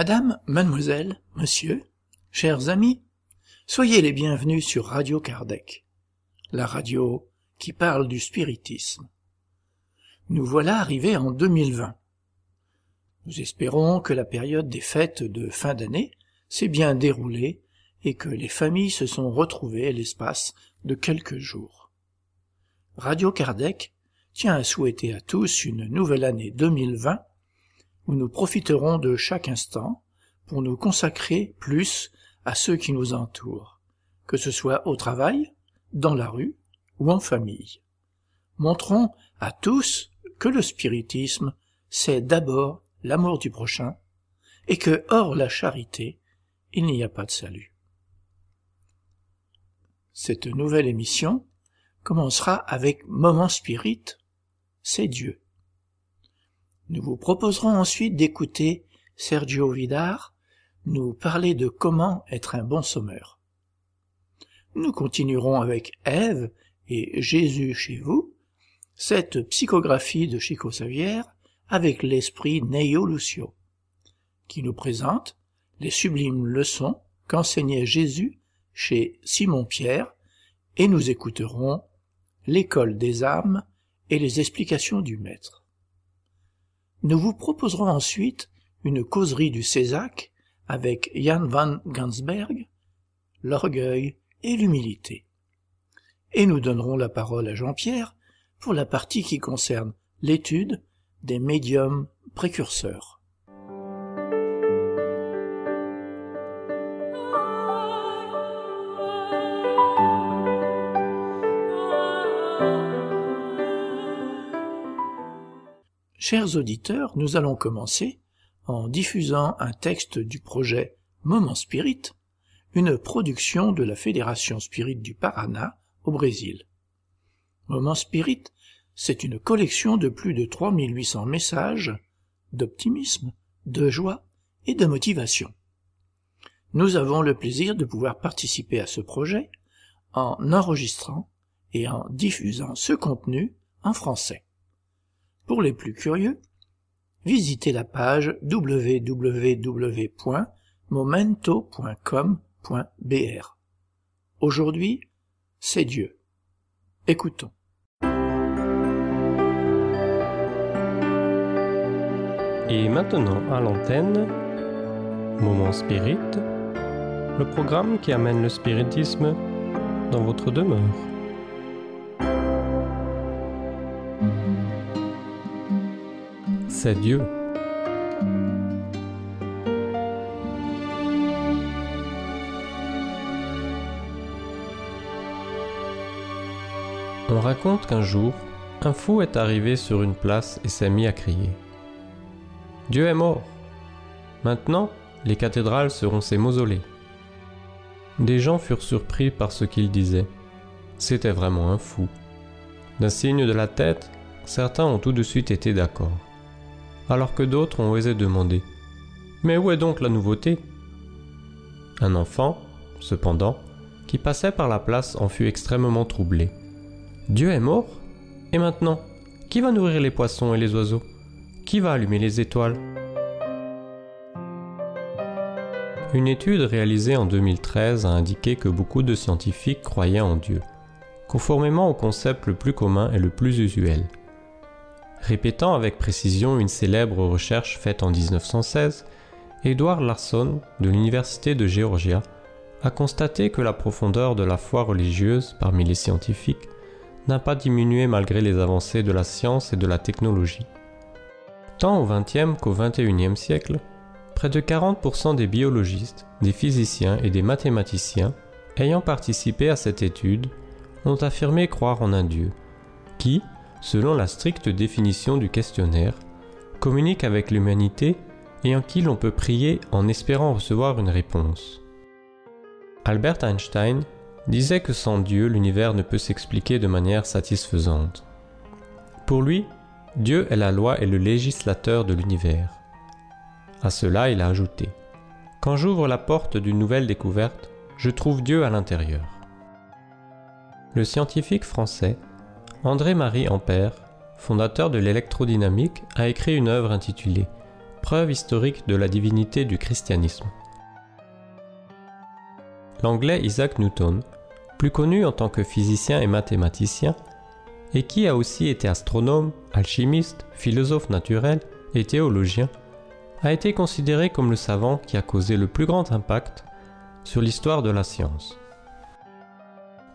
Madame, mademoiselle, monsieur, chers amis, soyez les bienvenus sur Radio Kardec, la radio qui parle du spiritisme. Nous voilà arrivés en 2020. Nous espérons que la période des fêtes de fin d'année s'est bien déroulée et que les familles se sont retrouvées l'espace de quelques jours. Radio Kardec tient à souhaiter à tous une nouvelle année 2020 où nous profiterons de chaque instant pour nous consacrer plus à ceux qui nous entourent, que ce soit au travail, dans la rue ou en famille. Montrons à tous que le spiritisme, c'est d'abord l'amour du prochain, et que hors la charité, il n'y a pas de salut. Cette nouvelle émission commencera avec Moment Spirit, c'est Dieu. Nous vous proposerons ensuite d'écouter Sergio Vidar nous parler de comment être un bon sommeur. Nous continuerons avec Ève et Jésus chez vous, cette psychographie de Chico Savière avec l'esprit Neo Lucio, qui nous présente les sublimes leçons qu'enseignait Jésus chez Simon Pierre, et nous écouterons l'école des âmes et les explications du maître. Nous vous proposerons ensuite une causerie du Césac avec Jan van Gansberg, l'orgueil et l'humilité. Et nous donnerons la parole à Jean-Pierre pour la partie qui concerne l'étude des médiums précurseurs. Chers auditeurs, nous allons commencer en diffusant un texte du projet Moment Spirit, une production de la Fédération Spirit du Paraná au Brésil. Moment Spirit, c'est une collection de plus de 3800 messages d'optimisme, de joie et de motivation. Nous avons le plaisir de pouvoir participer à ce projet en enregistrant et en diffusant ce contenu en français. Pour les plus curieux, visitez la page www.momento.com.br. Aujourd'hui, c'est Dieu. Écoutons. Et maintenant à l'antenne, Moment Spirit, le programme qui amène le spiritisme dans votre demeure. C'est Dieu. On raconte qu'un jour, un fou est arrivé sur une place et s'est mis à crier. Dieu est mort. Maintenant, les cathédrales seront ses mausolées. Des gens furent surpris par ce qu'il disait. C'était vraiment un fou. D'un signe de la tête, certains ont tout de suite été d'accord alors que d'autres ont osé demander. Mais où est donc la nouveauté? Un enfant, cependant, qui passait par la place en fut extrêmement troublé. Dieu est mort? Et maintenant Qui va nourrir les poissons et les oiseaux? Qui va allumer les étoiles? Une étude réalisée en 2013 a indiqué que beaucoup de scientifiques croyaient en Dieu, conformément au concept le plus commun et le plus usuel. Répétant avec précision une célèbre recherche faite en 1916, Edward Larson, de l'Université de Géorgia, a constaté que la profondeur de la foi religieuse parmi les scientifiques n'a pas diminué malgré les avancées de la science et de la technologie. Tant au XXe qu'au XXIe siècle, près de 40% des biologistes, des physiciens et des mathématiciens ayant participé à cette étude ont affirmé croire en un Dieu, qui, selon la stricte définition du questionnaire, communique avec l'humanité et en qui l'on peut prier en espérant recevoir une réponse. Albert Einstein disait que sans Dieu, l'univers ne peut s'expliquer de manière satisfaisante. Pour lui, Dieu est la loi et le législateur de l'univers. À cela, il a ajouté Quand j'ouvre la porte d'une nouvelle découverte, je trouve Dieu à l'intérieur. Le scientifique français André-Marie Ampère, fondateur de l'électrodynamique, a écrit une œuvre intitulée preuve historique de la divinité du christianisme. L'anglais Isaac Newton, plus connu en tant que physicien et mathématicien, et qui a aussi été astronome, alchimiste, philosophe naturel et théologien, a été considéré comme le savant qui a causé le plus grand impact sur l'histoire de la science.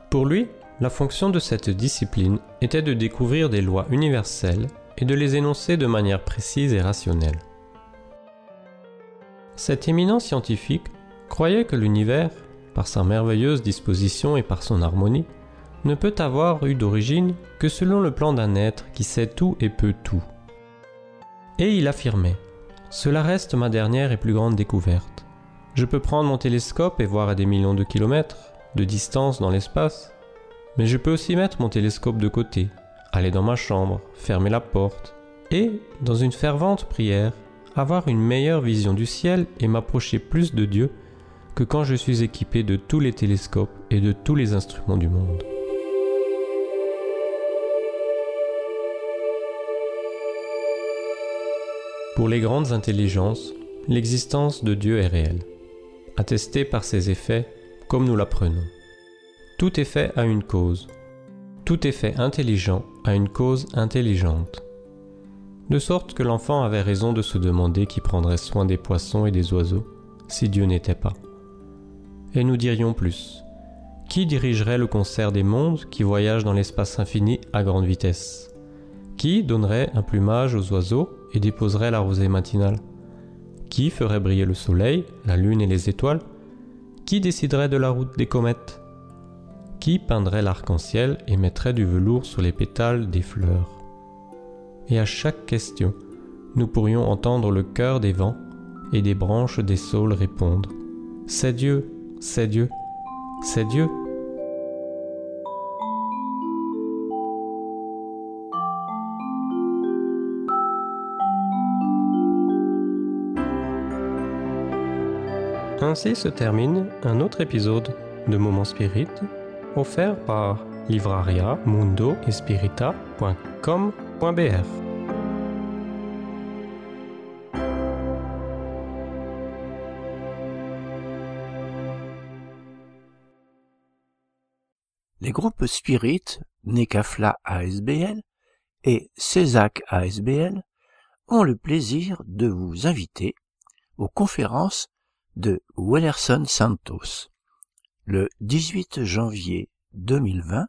Pour lui, la fonction de cette discipline était de découvrir des lois universelles et de les énoncer de manière précise et rationnelle. Cet éminent scientifique croyait que l'univers, par sa merveilleuse disposition et par son harmonie, ne peut avoir eu d'origine que selon le plan d'un être qui sait tout et peut tout. Et il affirmait Cela reste ma dernière et plus grande découverte. Je peux prendre mon télescope et voir à des millions de kilomètres de distance dans l'espace, mais je peux aussi mettre mon télescope de côté, aller dans ma chambre, fermer la porte, et, dans une fervente prière, avoir une meilleure vision du ciel et m'approcher plus de Dieu que quand je suis équipé de tous les télescopes et de tous les instruments du monde. Pour les grandes intelligences, l'existence de Dieu est réelle, attestée par ses effets comme nous l'apprenons. Tout effet a une cause. Tout effet intelligent a une cause intelligente. De sorte que l'enfant avait raison de se demander qui prendrait soin des poissons et des oiseaux si Dieu n'était pas. Et nous dirions plus. Qui dirigerait le concert des mondes qui voyagent dans l'espace infini à grande vitesse? Qui donnerait un plumage aux oiseaux et déposerait la rosée matinale? Qui ferait briller le soleil, la lune et les étoiles? Qui déciderait de la route des comètes? Qui peindrait l'arc-en-ciel et mettrait du velours sur les pétales des fleurs Et à chaque question, nous pourrions entendre le cœur des vents et des branches des saules répondre C'est Dieu, c'est Dieu, c'est Dieu. Ainsi se termine un autre épisode de Moment Spirit offert par livraria mundo Les groupes Spirit, Nekafla ASBL et CESAC ASBL ont le plaisir de vous inviter aux conférences de Wellerson Santos. Le 18 janvier 2020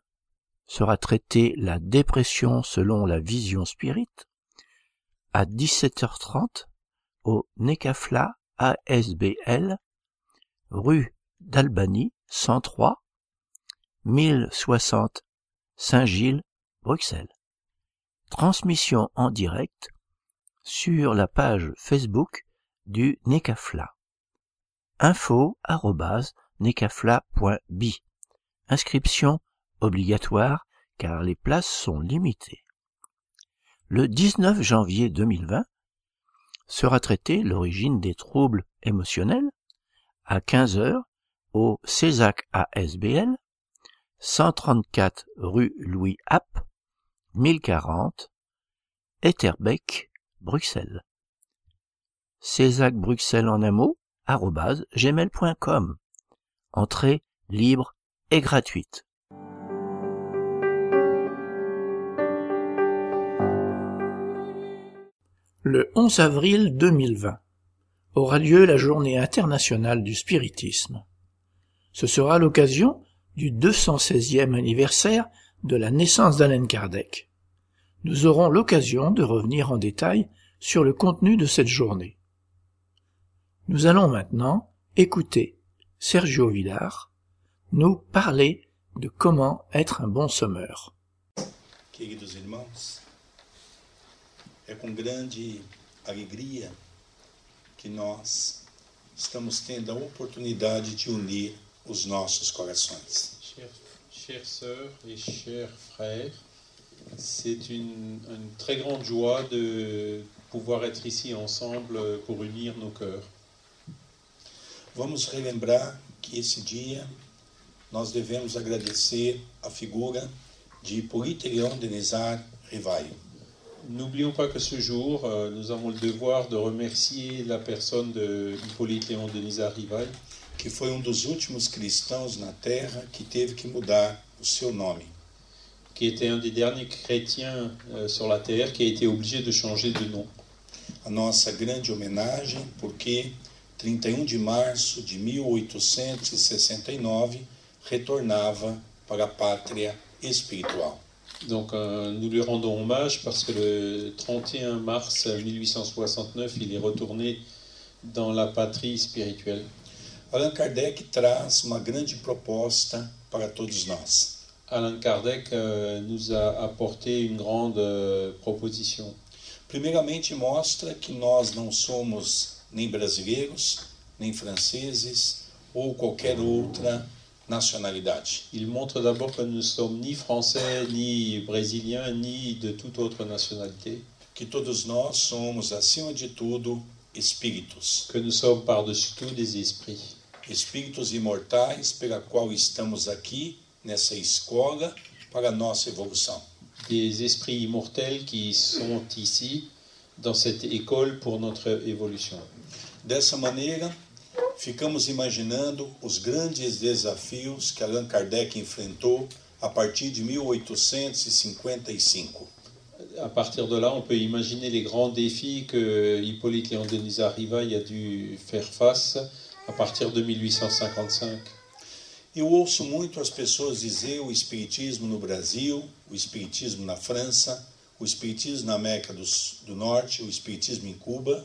sera traité la dépression selon la vision spirit à 17h30 au Nekafla ASBL, rue d'Albany 103, 1060 Saint-Gilles, Bruxelles. Transmission en direct sur la page Facebook du Nekafla info.necafla.bi. Inscription obligatoire car les places sont limitées. Le 19 janvier 2020 sera traité l'origine des troubles émotionnels à 15 heures au CESAC ASBL 134 rue Louis App 1040 Etterbeek, Bruxelles. CESAC Bruxelles en un mot gmail.com. Entrée libre et gratuite. Le 11 avril 2020 aura lieu la journée internationale du spiritisme. Ce sera l'occasion du 216e anniversaire de la naissance d'Alain Kardec. Nous aurons l'occasion de revenir en détail sur le contenu de cette journée. Nous allons maintenant écouter Sergio Villar nous parler de comment être un bon sommeur. Queridos irmãos, é com grande alegria que nós estamos tendo a oportunidade de unir os nossos corações. Chers, chères sœurs et chers frères, c'est une, une très grande joie de pouvoir être ici ensemble pour unir nos cœurs. Vamos relembrar que esse dia nós devemos agradecer a figura de Hippolyte Léon Denisard Rivaio. N'oublions pas que ce jour, euh, nous avons le devoir de remercier la personne de Hippolyte Léon Denis Rivail, que foi um dos últimos cristãos na Terra que teve que mudar o seu nome. qui était un des derniers chrétiens euh, sur la terre, qui a été obligé de changer de nom. A nossa grande homenagem, porque 31 de março de 1869 retornava para a pátria espiritual. Donc euh, nous lui rendons hommage parce que le 31 mars 1869, il est retourné dans la patrie spirituelle. Allan Kardec traz uma grande proposta para todos nós. Alain Kardec euh, nous a apporté une grande euh, proposition. Primeiramente, mostra que nós não somos nem brasileiros, nem franceses ou qualquer outra nacionalidade. Il montre d'abord que nous ne sommes ni français, ni brésiliens, ni de toute autre nationalité, Que todos nós somos, acima de tudo, espíritos. que nous sommes par-dessus tout des esprits. Espíritos imortais pela qual estamos aqui nessa escola para a nossa evolução. Des esprits immortels qui sont ici, dans cette école, pour notre évolution. Dessa maneira, ficamos imaginando os grandes desafios que Allan Kardec enfrentou a partir de 1855. À partir de là, on peut imaginer les grands défis que Hippolyte Léon Denis Rivail a dû faire face à partir de 1855. Eu ouço muito as pessoas dizer o espiritismo no Brasil, o espiritismo na França, o espiritismo na América do, do Norte, o espiritismo em Cuba.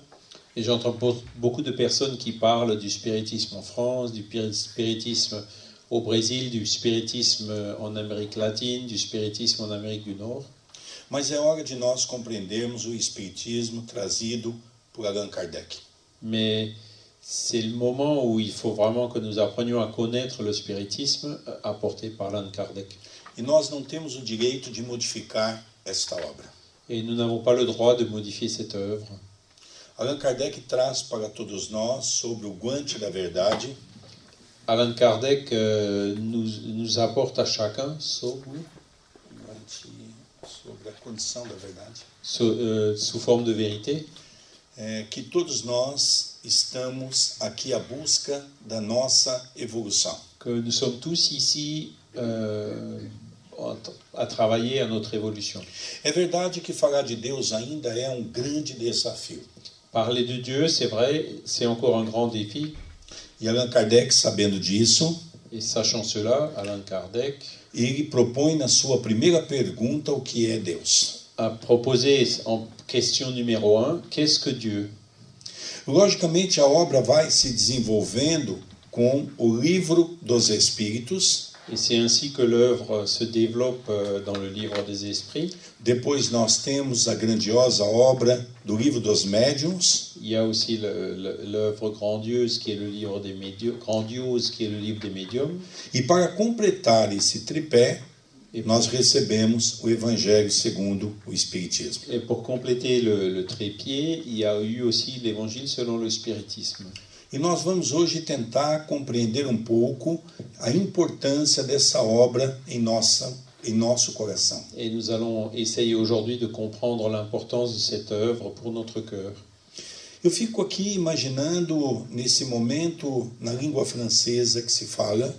Et j'entends beau- beaucoup de personnes qui parlent du spiritisme en France, du pir- spiritisme au Brésil, du spiritisme en Amérique latine, du spiritisme en Amérique du Nord. Mas é hora de nós compreendermos o espiritismo trazido por Allan Kardec. Mais c'est le moment où il faut vraiment que nous apprenions à connaître le spiritisme euh, apporté par Allan Kardec. E nós não temos o direito de modificar esta obra. Et nous n'avons pas le droit de modifier cette œuvre. Allan Kardec traz para todos nós sobre o guante da verdade Allan Kardec euh, nous, nous apporte à chacun, so- guante sobre a condição da verdade, so- euh, sous forme de vérité, é, que todos nós estamos aqui à busca da nossa evolução. que nous sommes tous ici euh, à travailler à notre évolution. É verdade que falar de Deus ainda é um grande desafio. Parler de Dieu, c'est vrai, c'est encore un grand défi. E Allan Kardec, sabendo disso, Et sachant cela, Allan Kardec ele propõe na sua primeira pergunta o que é Deus. a proposé en question numéro un, qu'est-ce que Dieu Logicamente, a obra vai se desenvolvendo com o livro dos Espíritos. Et c'est ainsi que l'œuvre se développe euh, dans le livre des esprits. Depois nós temos a grandiosa obra do livro dos Médiuns. Il y a aussi l'œuvre grandiose qui est le livre des médiums, grandiose qui est le livre des médiums. E para completar esse tripé, Et, nós recebemos o Evangelho segundo o Espiritismo. et pour compléter le, le trépied, il y a eu aussi l'évangile selon le spiritisme. E nós vamos hoje tentar compreender um pouco a importância dessa obra em, nossa, em nosso coração. Et nous allons essayer aujourd'hui de comprendre l'importance de cette œuvre pour notre cœur. Eu fico aqui imaginando, nesse momento, na língua francesa que se fala,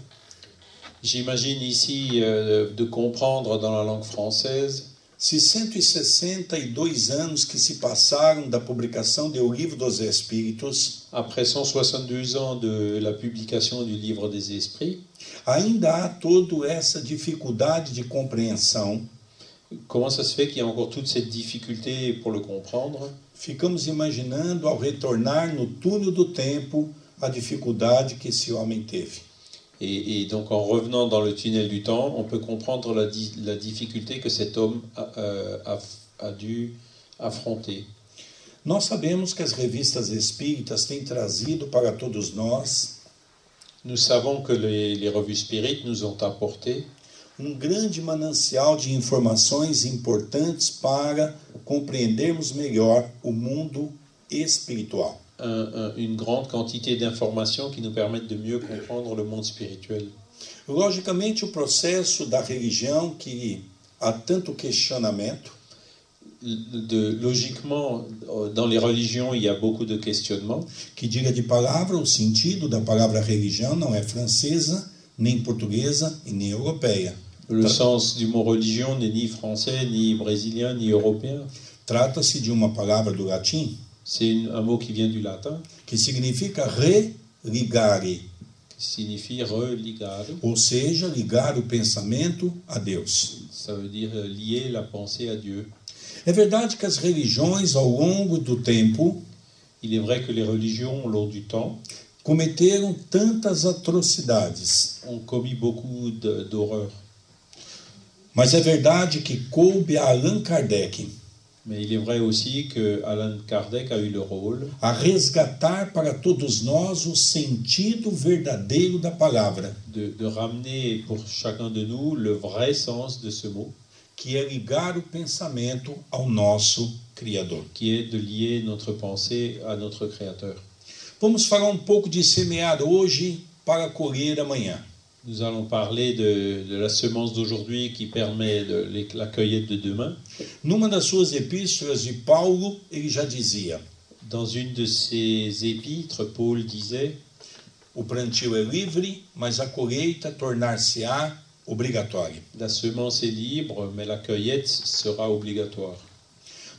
J'imagine ici euh, de comprendre dans la langue française se 162 anos que se passaram da publicação do Livro dos Espíritos, Après 172 ans de la publication du livre des esprits, ainda há toda essa dificuldade de compreensão. comment ça se fait qu'il y a encore toute cette difficulté pour le comprendre Ficamos imaginando, ao retornar no túnel do tempo, a dificuldade que esse homem teve. Et, et donc en revenant dans le tunnel du temps, on peut comprendre la, di- la difficulté que cet homme a, euh, a- a dû affronter. Nós sabemos que as revistas espíritas têm trazido para todos nós Nous savons que les, les revues spirites nous ont apporté um grande manancial de informações importantes para compreendermos melhor o mundo espiritual. Un- un- une grande quantité d'informations qui nous permettent de mieux comprendre le monde spirituel. Logicamente, o processo da religião que há tanto questionamento, de, logiquement, dans les religions, il y a beaucoup de questionnements. Que diga de palavra, o sentido da palavra religião não é francesa, nem portuguesa e nem europeia. Le sens du mot religion n'est ni français, ni brésilien, ni européen. Trata-se de uma palavra do latim C'est un mot qui vient du latin, que significa religare, qui signifie religare. ou seja, ligar o pensamento a Deus. Ça veut dire euh, lier la pensée à Dieu. É verdade que as religiões, ao longo do tempo, Il est vrai que les religions, au long du temps, cometeram tantas atrocidades, ont commis beaucoup d'horreurs. mas é verdade que coube a Allan Kardec Mais il est vrai aussi que Alan Kardec a eu le rôle a resgatar para todos nós o sentido verdadeiro da palavra, de, de ramener pour chacun de nous le vrai sens de ce mot, que é ligar o pensamento ao nosso Criador. qui est de lier notre pensée à notre Créateur. Vamos falar um pouco de semear hoje para colher amanhã. Nous allons parler de, de la semence d'aujourd'hui qui permet de, les- la cueillette de demain. Numa das suas epístolas de Paulo, já dizia: Dans une de ses épîtres, Paul disait o plantio é livre, mas a colheita tornar-se-á obrigatória. La semence est libre, mais la cueillette sera obligatoire.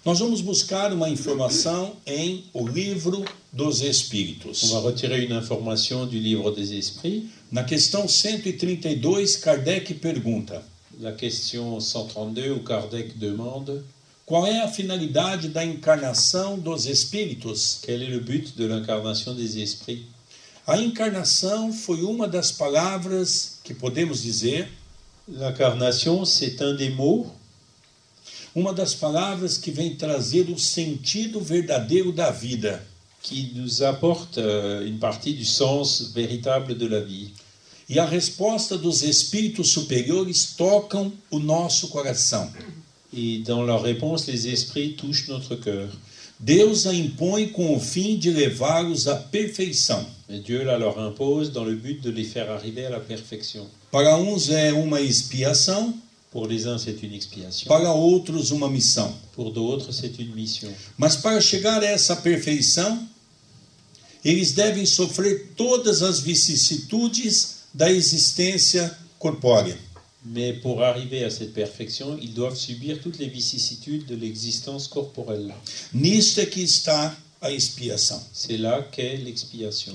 Nós vamos buscar uma informação em O Livro dos Espíritos. On va retirer une information du livre des esprits. Na questão 132, Kardec pergunta: La question 132 où Kardec demande Qual é a finalidade da encarnação dos espíritos? quel est le but de l'incarnation des esprits. A encarnação foi uma das palavras que podemos dizer, L'incarnation, c'est un des mots, uma das palavras que vem trazer o sentido verdadeiro da vida. Qui nous apporte euh, une partie du sens véritable de la vie. E a resposta dos espíritos superiores tocam o nosso coração. Et dans leur réponse, les esprits touchent notre cœur. Deus a impõe com o fim de levá-los à perfeição. Et Dieu la leur impose dans le but de les faire arriver à la perfection. Para uns é uma expiação, Pour les uns, c'est une expiation. para outros uma missão. Pour d'autres, c'est une mission. Mas para chegar a essa perfeição, eles devem sofrer todas as vicissitudes da existência corpórea. Mais pour arriver à cette perfection, ils doivent subir toutes les vicissitudes de l'existence corporelle. Nisto é que está a expiação. C'est là qu'est l'expiation.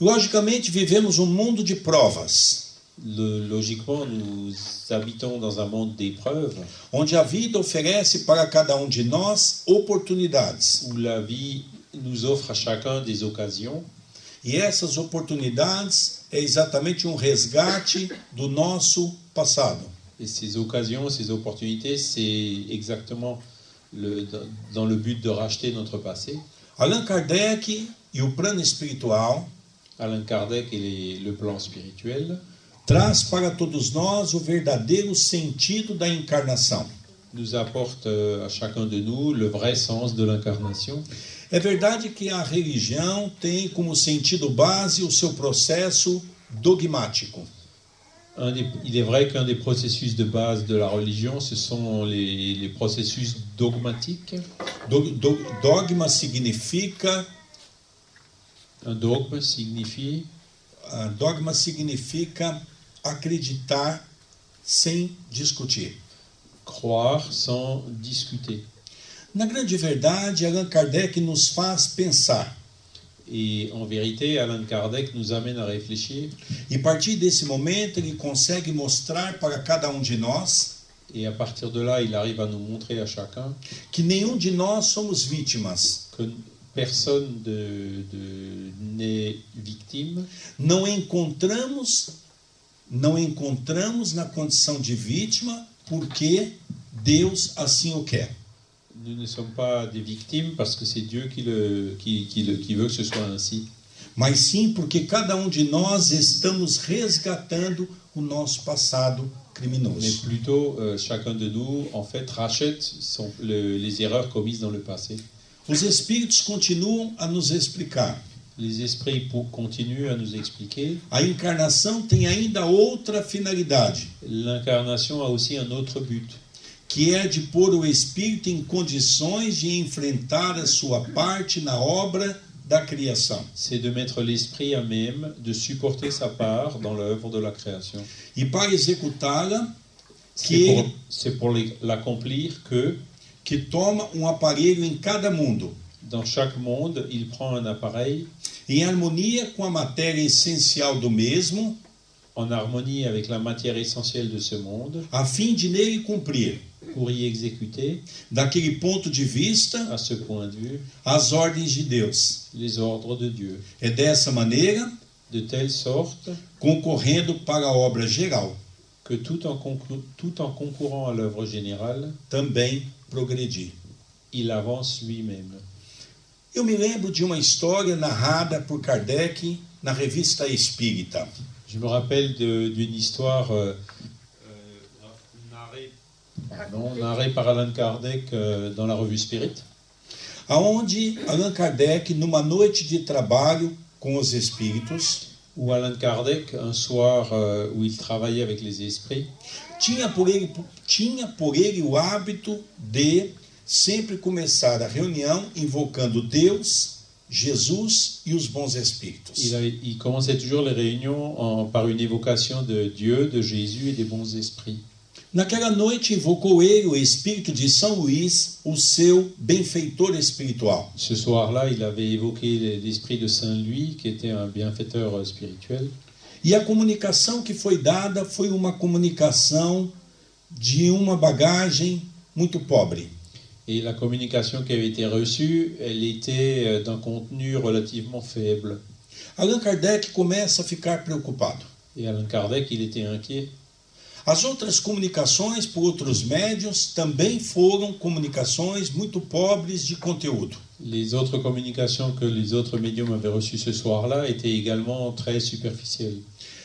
Logicamente, vivemos um mundo de provas, Le- logiquement, nous habitons dans un monde d'épreuves onde a vida oferece para cada um de nós oportunidades. où la vie nous offre à chacun des occasions. E essas oportunidades é exatamente um resgate do nosso passado. Et ces occasions, ces opportunités, c'est exactement le, dans- le but de racheter notre passé. Allan Kardec e o plano espiritual Kardec le plan spirituel traz para todos nós o verdadeiro sentido da encarnação. nous apportent à chacun de nous le vrai sens de l'incarnation. É verdade que a religião tem como sentido base o seu processo dogmático. Un des- il est vrai qu'un des processus de base de la religion, ce sont les, les processus dogmatiques. Do- do- dogma significa Un dogme signifie ah, dogma significa acreditar sem discutir. croire sans discuter. Na grande verdade, Allan Kardec nos faz pensar. Et en vérité, Alain Kardec nous amène à réfléchir E a partir desse momento, ele consegue mostrar para cada um de nós et à partir de là, il arrive à nous montrer à chacun que nenhum de nós somos vítimas. que personne de, de- n'est victime. Não encontramos, não encontramos na condição de vítima porque Deus assim o quer. Nous ne sommes pas des victimes parce que c'est Dieu qui, le, qui, qui le- qui veut que ce soit ainsi. mas sim porque cada um de nós estamos resgatando o nosso passado Mais plutôt, euh, chacun de nous, en fait, rachète son- le- les erreurs commises dans le passé. Os espíritos continuam a nos explicar. Les esprits continuent à nous expliquer. A encarnação tem ainda outra finalidade, L'incarnation a aussi un autre but, que é de pôr o espírito em condições de enfrentar a sua parte na obra da criação. C'est de mettre l'esprit à même de supporter sa part dans l'œuvre de la création. E para executá-la, que, c'est pour l'accomplir que que toma um aparelho em cada mundo, dans chaque monde, il prend un appareil em harmonia com a matéria essencial do mesmo, en harmonie avec la matière essentielle de ce monde a fim de nele cumprir, pour y exécuter, daquele ponto de vista, à ce point de vue, as ordens de Deus. les ordres de Dieu, É dessa maneira, de telle sorte concorrendo para a obra geral, que tout en, tout en concourant à l'œuvre générale, também progredir. il avance lui-même. Eu me lembro de uma história narrada por Kardec na revista Espírita. Je me rappelle d'une histoire euh, euh, narrée, pardon, narrée par Alan Kardec euh, dans la revue Spirit, aonde Allan Kardec, numa noite de trabalho com os espíritos, où Alan Kardec, un soir euh, où il travaillait avec les esprits, tinha por, ele, tinha por ele o hábito de sempre começar a reunião invocando Deus, Jesus e os bons espíritos. il, avait- il commençait toujours les réunions en- par une évocation de Dieu, de Jésus et des bons esprits. Naquela noite invocou ele o espírito de São Luís, o seu benfeitor espiritual. Ce soir-là, il avait évoqué l'esprit de Saint Louis, qui était un bienfaiteur spirituel. E a comunicação que foi dada foi uma comunicação de uma bagagem muito pobre. Et la communication qui avait été reçue, elle était euh, d'un contenu relativement faible. Allan Kardec começa a ficar preocupado. Et Alan Kardec, il était inquiet. As outras comunicações por outros médios também foram comunicações muito pobres de conteúdo. Les autres communications que les autres médiums avaient reçues ce soir-là étaient également très superficielles.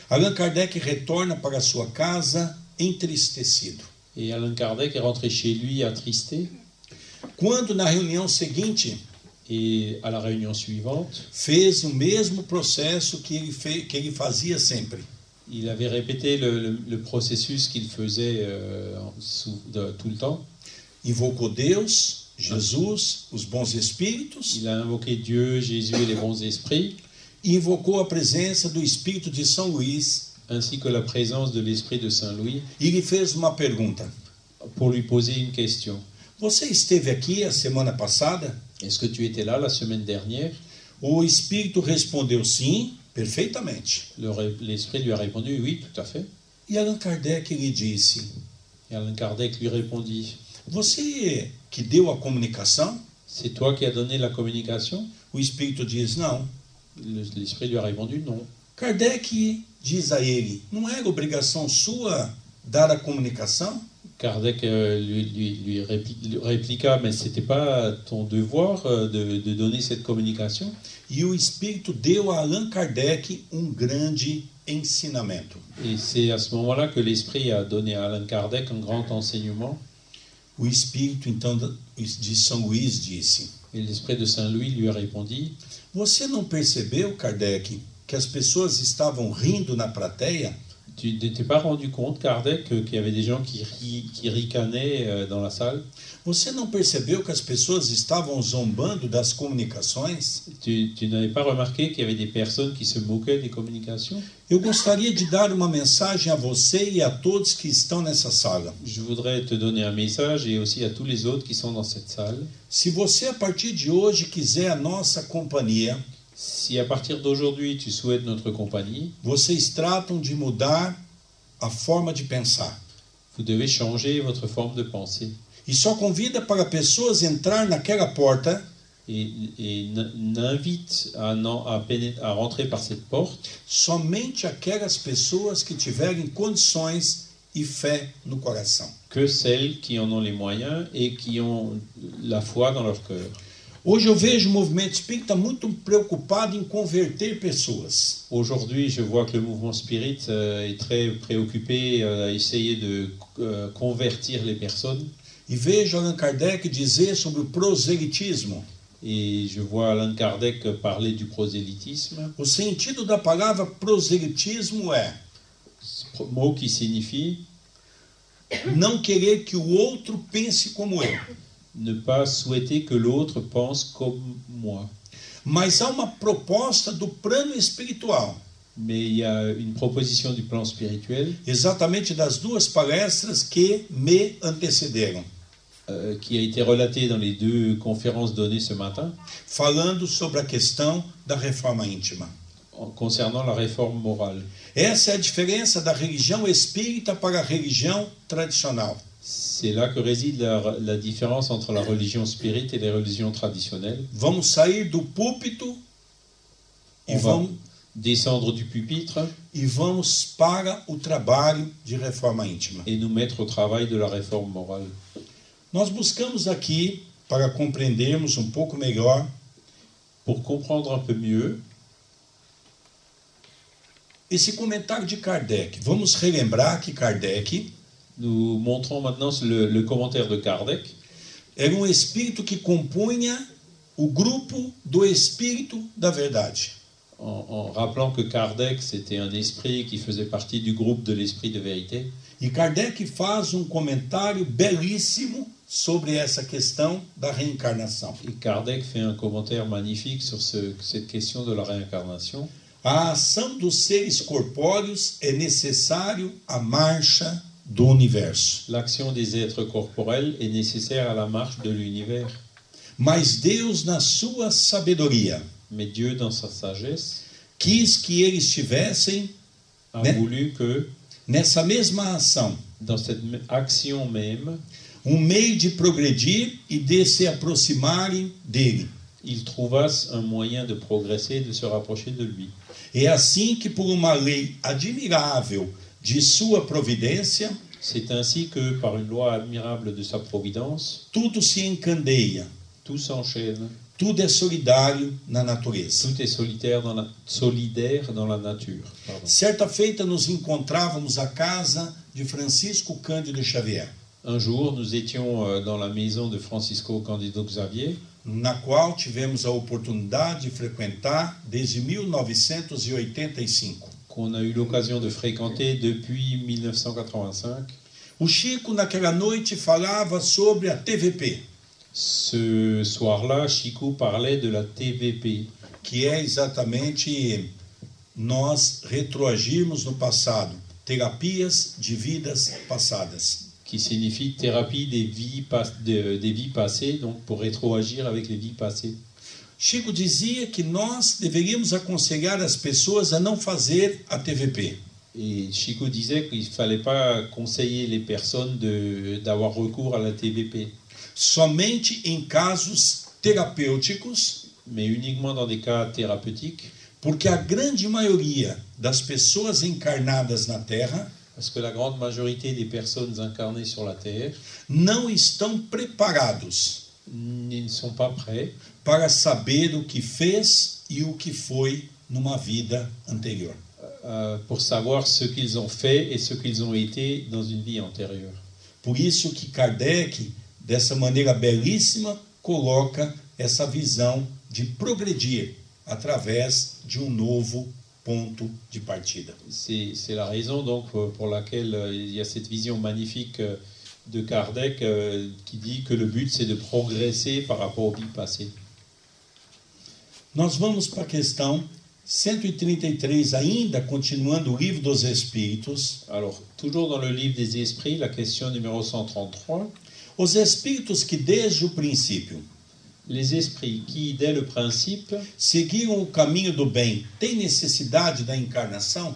Allan Kardec retorna para sua casa entristecido. Et Alan Kardec est rentré chez lui attristé. Quando na reunião seguinte Et à la réunion suivante, fez o mesmo processo que ele, fe, que ele fazia sempre. il avait répété le, le- le processus qu'il faisait euh, sous- de- tout le temps. Invocou Deus, Jesus, os bons espíritos Il a invoqué Dieu, Jésus et les bons esprits, e invocou a presença do espírito de São Luís ainsi que la présence de l'esprit de Saint Louis, e lhe fez uma pergunta. pour lui poser une question. Você esteve aqui a semana passada? Est-ce que tu étais là la semaine dernière O espírito respondeu sim, perfeitamente. Le L'esprit lui a répondu oui, tout à fait. E Allan Kardec lhe disse: Et Alan Kardec lui répondit Você que deu a comunicação? C'est toi qui as donné la communication O espírito diz: Não. Le- L'esprit lui a répondu non. Kardec diz a ele: Não era obrigação sua dar a comunicação? Kardec euh, lui, lui- lui lui répliqua Mais c'était pas ton devoir euh, de, de donner cette communication E o espírito deu a Allan Kardec um grande ensinamento. Et c'est à ce moment-là que l'esprit a donné à Alan Kardec un grand enseignement. O espírito então de São Luís disse: Et l'esprit de Saint Louis lui a répondu Você não percebeu, Kardec, que as pessoas estavam rindo na plateia? Tu ne t'es pas rendu compte, Kardec, qu'il y avait des gens qui, ri- qui ricanaient euh, dans la salle? Você não percebeu que as pessoas estavam zombando das comunicações? Tu, tu n'avais pas remarqué qu'il y avait des personnes qui se moquaient des communications? Eu gostaria de dar uma mensagem a você e a todos que estão nessa sala. Je voudrais te donner un message et aussi à tous les autres qui sont dans cette salle. Se você a partir de hoje quiser a nossa companhia, Si à partir d'aujourd'hui tu souhaites notre compagnie, vocês tratam de mudar a forma de pensar. vous devez changer votre forme de pensée. E só convida para pessoas entrar naquela porta Et, et n'invite à, non- à à rentrer par cette porte somente aquelas pessoas que tiverem condições e fé no coração. que celles qui en ont les moyens et qui ont la foi dans leur cœur. Hoje eu vejo o movimento espírita muito preocupado em converter pessoas. Aujourd'hui, je vois que le mouvement spirit euh, est très préoccupé euh, à essayer de euh, convertir les personnes. E vejo Allan Kardec dizer sobre o proselitismo. Et je vois Alain Kardec parler du prosélytisme, O sentido da palavra proselitismo é ce mot qui signifie não querer que o outro pense como eu. Ne pas souhaiter que l'autre pense comme moi. Mas há uma proposta do plano espiritual, Mais il y a une proposition du plan spirituel exatamente das duas palestras que me antecederam, euh, qui a été relatée dans les deux conférences données ce matin falando sobre a questão da reforma íntima. en- concernant la réforme morale. Essa é a diferença da religião espírita para a religião tradicional. C'est là que réside la, la différence entre la religion spirit et les religions traditionnelles. Vamos sair do púlpito e vamos, descendre du pupitre e vamos para o trabalho de reforma íntima. et nous mettre au travail de la réforme morale. Nós buscamos aqui, para compreendermos um pouco melhor, Pour comprendre un peu mieux, esse comentário de Kardec. Vamos relembrar que Kardec nous montrons maintenant le, le commentaire de Kardec. era um espírito que compunha o grupo do espírito da verdade. En, en rappelant que Kardec, c'était un esprit qui faisait partie du groupe de l'esprit de vérité. E Kardec faz um comentário belíssimo sobre essa questão da reencarnação. Et Kardec fait un commentaire magnifique sur ce- cette question de la réincarnation. A ação dos seres corpóreos é necessário à marcha do universo. L'action des êtres corporels est nécessaire à la marche de l'univers. Mas Deus, na sua sabedoria, Mais Dieu, dans sa sagesse, quis que eles tivessem, a Mais- voulu que, nessa mesma ação, dans cette action même, um meio de progredir e de se aproximarem dele. ils trouvassent un moyen de progresser, de se rapprocher de lui. É assim que, por uma lei admirável de sua providência, C'est ainsi que, par une loi admirable de sa providence, tudo se encandeia, tout s'enchaîne, tudo é solidário na natureza. tout est solitaire dans la, solidaire dans la nature. pardon. Certa feita nos encontrávamos à casa de Francisco Cândido Xavier, Un jour, nous étions euh, dans la maison de Francisco Candido Xavier, na qual tivemos a oportunidade de frequentar desde 1985. Qu'on a eu l'occasion de fréquenter depuis 1985. O Chico, naquela noite, falava sobre a TVP, Ce soir-là, Chico parlait de la TVP, que é exatamente nós retroagirmos no passado, terapias de vidas passadas. qui signifie thérapie des vies, de- des vies passées, donc pour rétroagir avec les vies passées. Chico dizia que nós deveríamos aconselhar as pessoas a não fazer a TVP, Et Chico disait qu'il ne fallait pas conseiller les personnes de- d'avoir recours à la TVP, somente em casos terapêuticos, mais uniquement dans des cas thérapeutiques, porque a grande maioria das pessoas encarnadas na Terra parce que la grande majorité des personnes incarnées sur la Terre não estão preparados. Ils ne sont pas prêts para saber o que fez e o que foi numa vida anterior. euh, pour savoir ce qu'ils ont fait et ce qu'ils ont été dans une vie antérieure. Por isso que Kardec, dessa maneira belíssima, coloca essa visão de progredir através de um novo ponto de partida. C'est la raison donc euh, pour laquelle euh, il y a cette vision magnifique euh, de Kardec qui dit que le but c'est de progresser par rapport aux vies passées. Nós vamos para a questão 133, ainda continuando o livro dos Espíritos. Alors, toujours dans le livre des esprits, la question numéro 133, Os espíritos que desde o princípio les esprits qui, dès le principe, seguiram o caminho do bem têm necessidade da encarnação?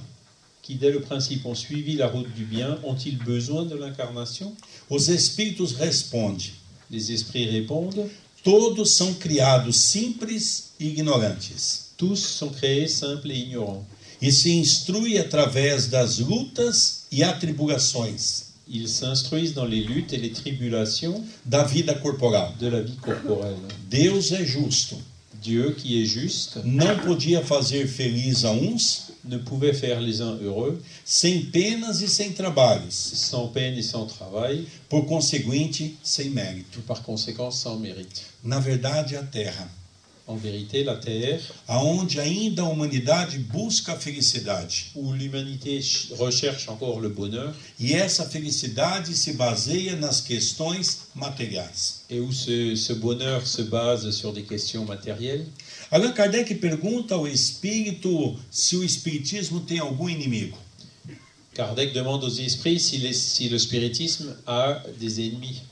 qui dès le principe ont suivi la route du bien, ont-ils besoin de l'incarnation Os espíritos respondem: Les esprits répondent, todos são criados simples ignorantes, tous sont créés simples et ignorants. e se instrui através das lutas e atribulações Ils s'instruisent dans les luttes et les tribulations da vida corporal. de la vie corporelle. Deus é justo. Dieu, qui est juste, Não podia fazer feliz a uns ne pouvait faire les uns heureux, sem penas e sem trabalhos, sans peine et sans travail, por conseguinte, sem mérito. par conséquent sans mérite. Na verdade, a terra en vérité la terre aonde ainda a humanidade busca a felicidade. où l'humanité ch- recherche encore le bonheur E essa felicidade se baseia nas questões materiais. et où ce, ce bonheur se base sur des questions matérielles. Allan Kardec pergunta ao espírito se o espiritismo tem algum inimigo. Kardec demande aux esprits si, les- si le spiritisme a des ennemis.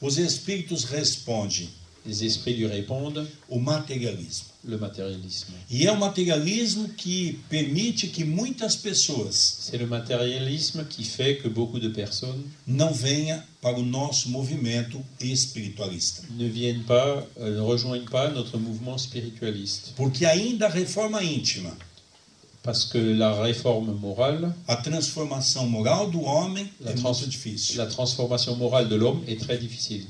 Os espíritos respondem: Les esprits lui répondent o materialismo. le matérialisme. E é o materialismo que permite que muitas pessoas C'est le matérialisme qui fait que beaucoup de personnes não venham para o nosso movimento espiritualista. ne viennent pas, euh, ne rejoignent pas notre mouvement spiritualiste. Porque ainda a reforma íntima, Parce que la réforme morale, a transformação moral do homem La é trans- muito difícil. la transformation morale de l'homme est très difficile.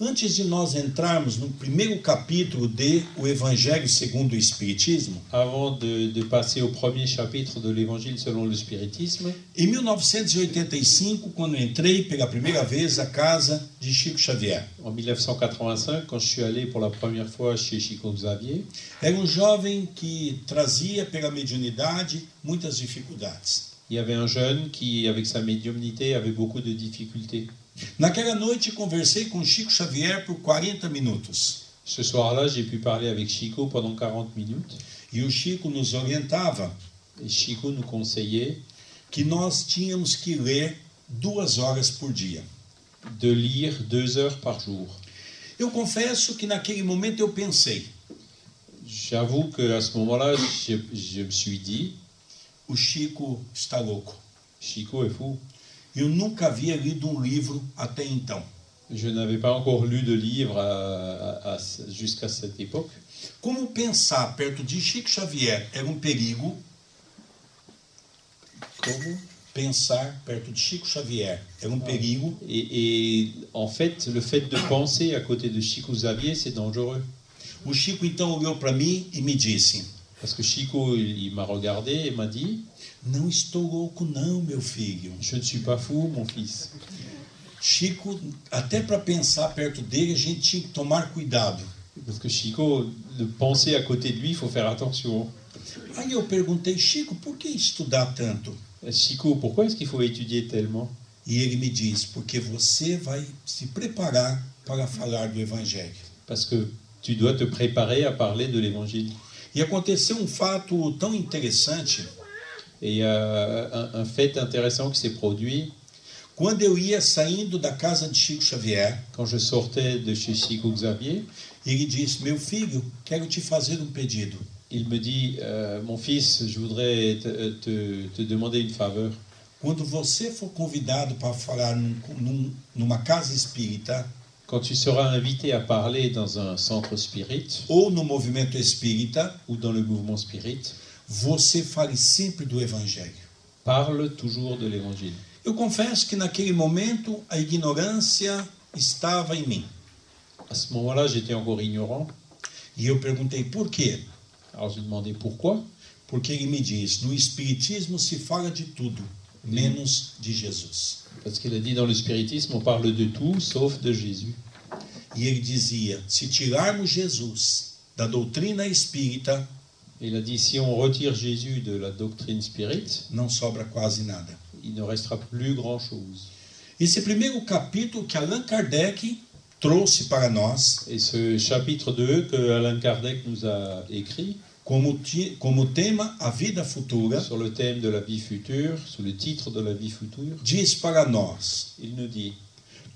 Antes de nós entrarmos no primeiro capítulo de O Evangelho segundo o Espiritismo, Avant de, de passer au premier chapitre de l'Évangile selon le spiritisme, em 1985, quando entrei pela primeira vez à casa de Chico Xavier, en 1985, quand je suis allé pour la première fois chez Chico Xavier, era um jovem que trazia pela mediunidade muitas dificuldades. il y avait un jeune qui, avec sa médiumnité, avait beaucoup de difficultés. Naquela noite, conversei com Chico Xavier por 40 minutos. Ce soir-là, j'ai pu parler avec Chico pendant 40 minutes. E o Chico nos orientava Et Chico nous conseillait que nós tínhamos que ler duas horas por dia. de lire deux heures par jour. Eu confesso que naquele momento eu pensei: J'avoue qu'à ce moment-là, je, je me suis dit, o Chico está louco. Chico est fou. Eu nunca havia lido um livro até então. Je n'avais pas encore lu de livre jusqu'à cette époque. Como pensar perto de Chico Xavier era um perigo, Comment pensar perto de Chico Xavier era um perigo, et, et en fait, le fait de penser à côté de Chico Xavier, c'est dangereux. o Chico então olhou para mim e me disse: Parce que Chico, il m'a regardé et m'a dit Não estou louco, não, meu filho. Je ne suis pas fou, mon fils. Chico, até para pensar perto dele, a gente tinha que tomar cuidado. Parce que Chico, de penser à côté de lui, il faut faire attention. Aí eu perguntei, Chico, por que estudar tanto? Chico, pourquoi est-ce qu'il faut étudier tellement E ele me diz, porque você vai se preparar para falar do Evangelho. Parce que tu dois te préparer à parler de l'évangile. E aconteceu um fato tão interessante. Et il y a un, un fait intéressant qui s'est produit Quando eu ia saindo da casa de Chico Xavier, quand je sortais de chez Chico Xavier. ele disse: Meu filho, quero te fazer um pedido. Il me dit euh, Mon fils, je voudrais te, te- te demander une faveur. Quando você for convidado para falar num, num, numa casa espírita Quand tu seras invité à parler dans un centre spirit ou no movimento espírita, ou dans le mouvement spirit, você fale sempre do Evangelho. parle toujours de l'évangile. Eu confesso que naquele momento a ignorância estava em mim. À ce moment-là, j'étais encore ignorant. E eu perguntei por quê? Alors j'ai demandé pourquoi. Porque ele me diz: no Espiritismo se fala de tudo, menos de Jesus. Parce qu'il a dit dans le spiritisme, on parle de tout sauf de Jésus. E ele dizia: se tirarmos Jesus da doutrina espírita, il a dit si on retire Jésus de la doctrine spirit, não sobra quase nada. il ne restera plus grand-chose. Esse primeiro capítulo que Allan Kardec trouxe para nós, Et ce chapitre 2 que Alain Kardec nous a écrit como, como tema a vida futura, sur le thème de la vie future, sous le titre de la vie future, diz para nós: il nous dit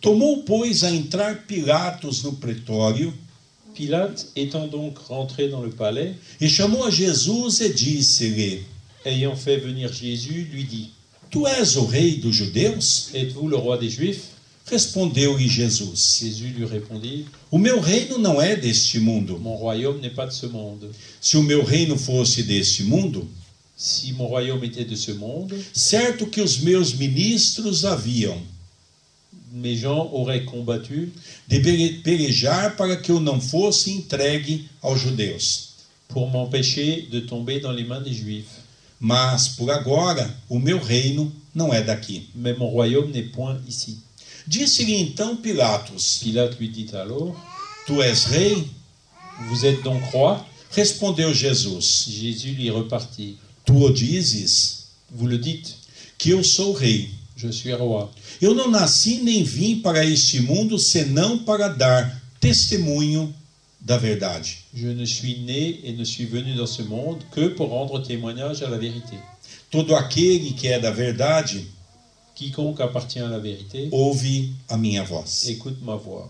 Tomou, pois, a entrar Pilatos no pretório Pilate étant donc rentré dans le palais, e chamou a Jesus e disse-lhe: ayant fait venir Jésus, lui dit Tu és o rei dos judeus? Êtes-vous le roi des Juifs? Respondeu-lhe Jesus: Jésus lui répondit O meu reino não é deste mundo. Mon royaume n'est pas de ce monde. Se o meu reino fosse deste mundo, Si mon royaume était de ce monde, certo que os meus ministros haviam mes gens auraient combattu de pele- pelejar para que eu não fosse entregue aos judeus. pour m'empêcher de tomber dans les mains des Juifs. Mas por agora o meu reino não é daqui. Mais mon royaume n'est point ici. Disse-lhe então Pilatos: Pilate lui dit alors Tu és rei? Vous êtes donc roi? Respondeu Jesus: Jésus lui repartit. Tu o dizes, Vous le dites, que eu sou rei. Eu não nasci nem vim para este mundo senão para dar testemunho da verdade. Je ne suis né et ne suis venu dans ce monde que pour rendre témoignage à la vérité. Todo aquele que é da verdade Quiconque appartient à la vérité, ouve a minha voz. écoute ma voix.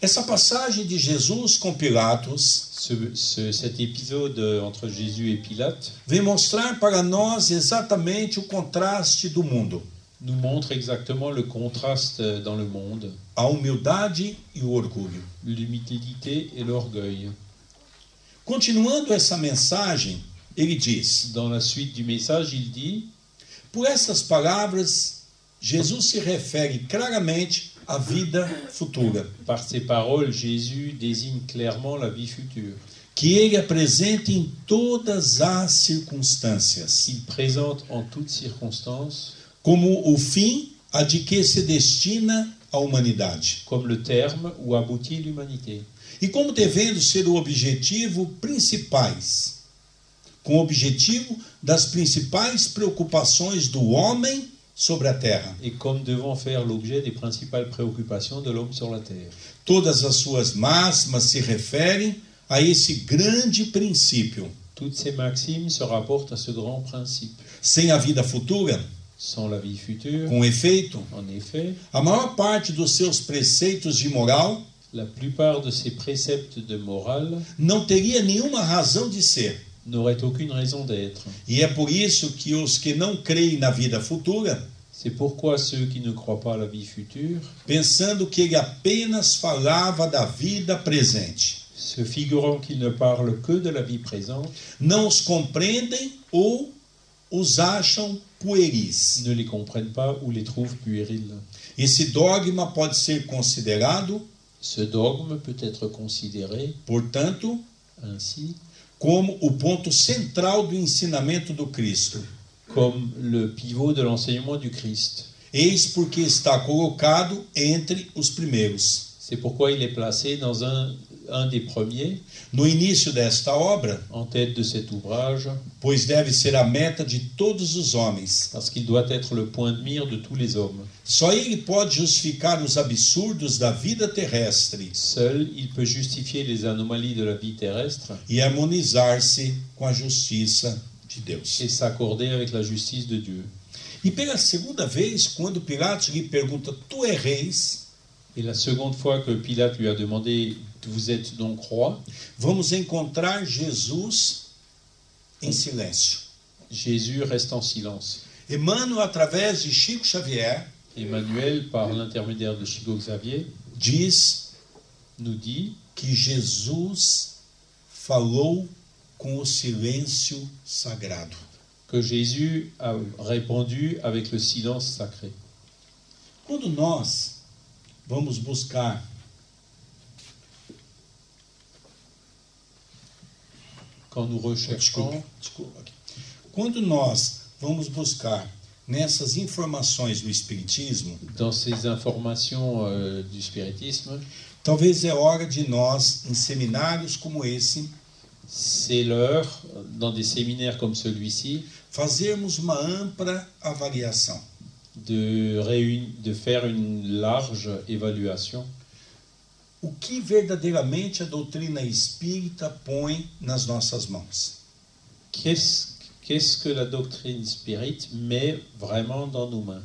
Essa passagem de Jesus com Pilatos Ce- ce- cet épisode entre Jésus et Pilate vem mostrar para nós exatamente o contraste do mundo, nous montre exactement le contraste euh, dans le monde, a humildade e o orgulho. l'humilité et l'orgueil. Continuando essa mensagem, ele diz: Dans la suite du message, il dit, Por essas palavras, Jesus se refere claramente à vida futura, par ces paroles, Jésus désigne clairement la vie future. que ele apresenta em todas as circunstâncias, Il présente en toutes circonstances como o fim a de que se destina a humanidade, comme le terme où aboutit l'humanité, e como devendo ser o objetivo principais, com o objetivo das principais preocupações do homem sobre a terra. et comme devant faire l'objet des principales préoccupations de l'homme sur la terre. Todas as suas máximas se referem a esse grande princípio. Toutes ces maximes se rapportent à ce grand principe. Sem a vida futura, Future, com efeito, en effet, a maior parte dos seus preceitos de moral la plupart de ces préceptes de morale não teria nenhuma razão de ser. n'auraient aucune raison d'être. E é por isso que os que não creem na vida futura, C'est pourquoi ceux qui ne croient pas à la vie future pensando que ele apenas falava da vida presente, se figurant qu'il ne parle que de la vie présente, não os compreendem ou os acham pueris. ne les comprennent pas ou les trouvent puérils. Esse dogma pode ser considerado, Ce dogme peut être considéré portanto, ainsi como o ponto central do ensinamento do Cristo. comme le pivot de l'enseignement du Christ. Eis porque está colocado entre os primeiros. C'est pourquoi il est placé dans un, un des premiers, No início desta obra, en tête de cet ouvrage, pois deve ser a meta de todos os homens. parce qu'il doit être le point de mire de tous les hommes. Só ele pode justificar os absurdos da vida terrestre Seul, il peut justifier les anomalies de la vie terrestre e harmonizar-se com a justiça de Deus. et s'accorder avec la justice de Dieu. E pela segunda vez, quando Pilatos lhe pergunta: Tu és reis? Et la seconde fois que Pilate lui a demandé Vous êtes donc roi Vamos encontrar Jesus em silêncio. Jésus reste en silence. Emmanuel, através de Chico Xavier, Emmanuel, par l'intermédiaire de Chico Xavier, diz nous dit que Jesus falou com o silêncio sagrado. que Jésus a répondu avec le silence sacré. Quando nós vamos buscar Quand nous recherchons, Desculpa, desculpa. aqui. Quando nós vamos buscar nessas informações do Espiritismo, dans ces informations euh, du spiritisme, talvez é hora de nós, em seminários como esse, c'est l'heure, dans des séminaires comme celui-ci, fazermos uma ampla avaliação. de, réun- de faire une large évaluation. O que verdadeiramente a doutrina espírita põe nas nossas mãos? Qu'est-ce que la doctrine spirit met vraiment dans nos mains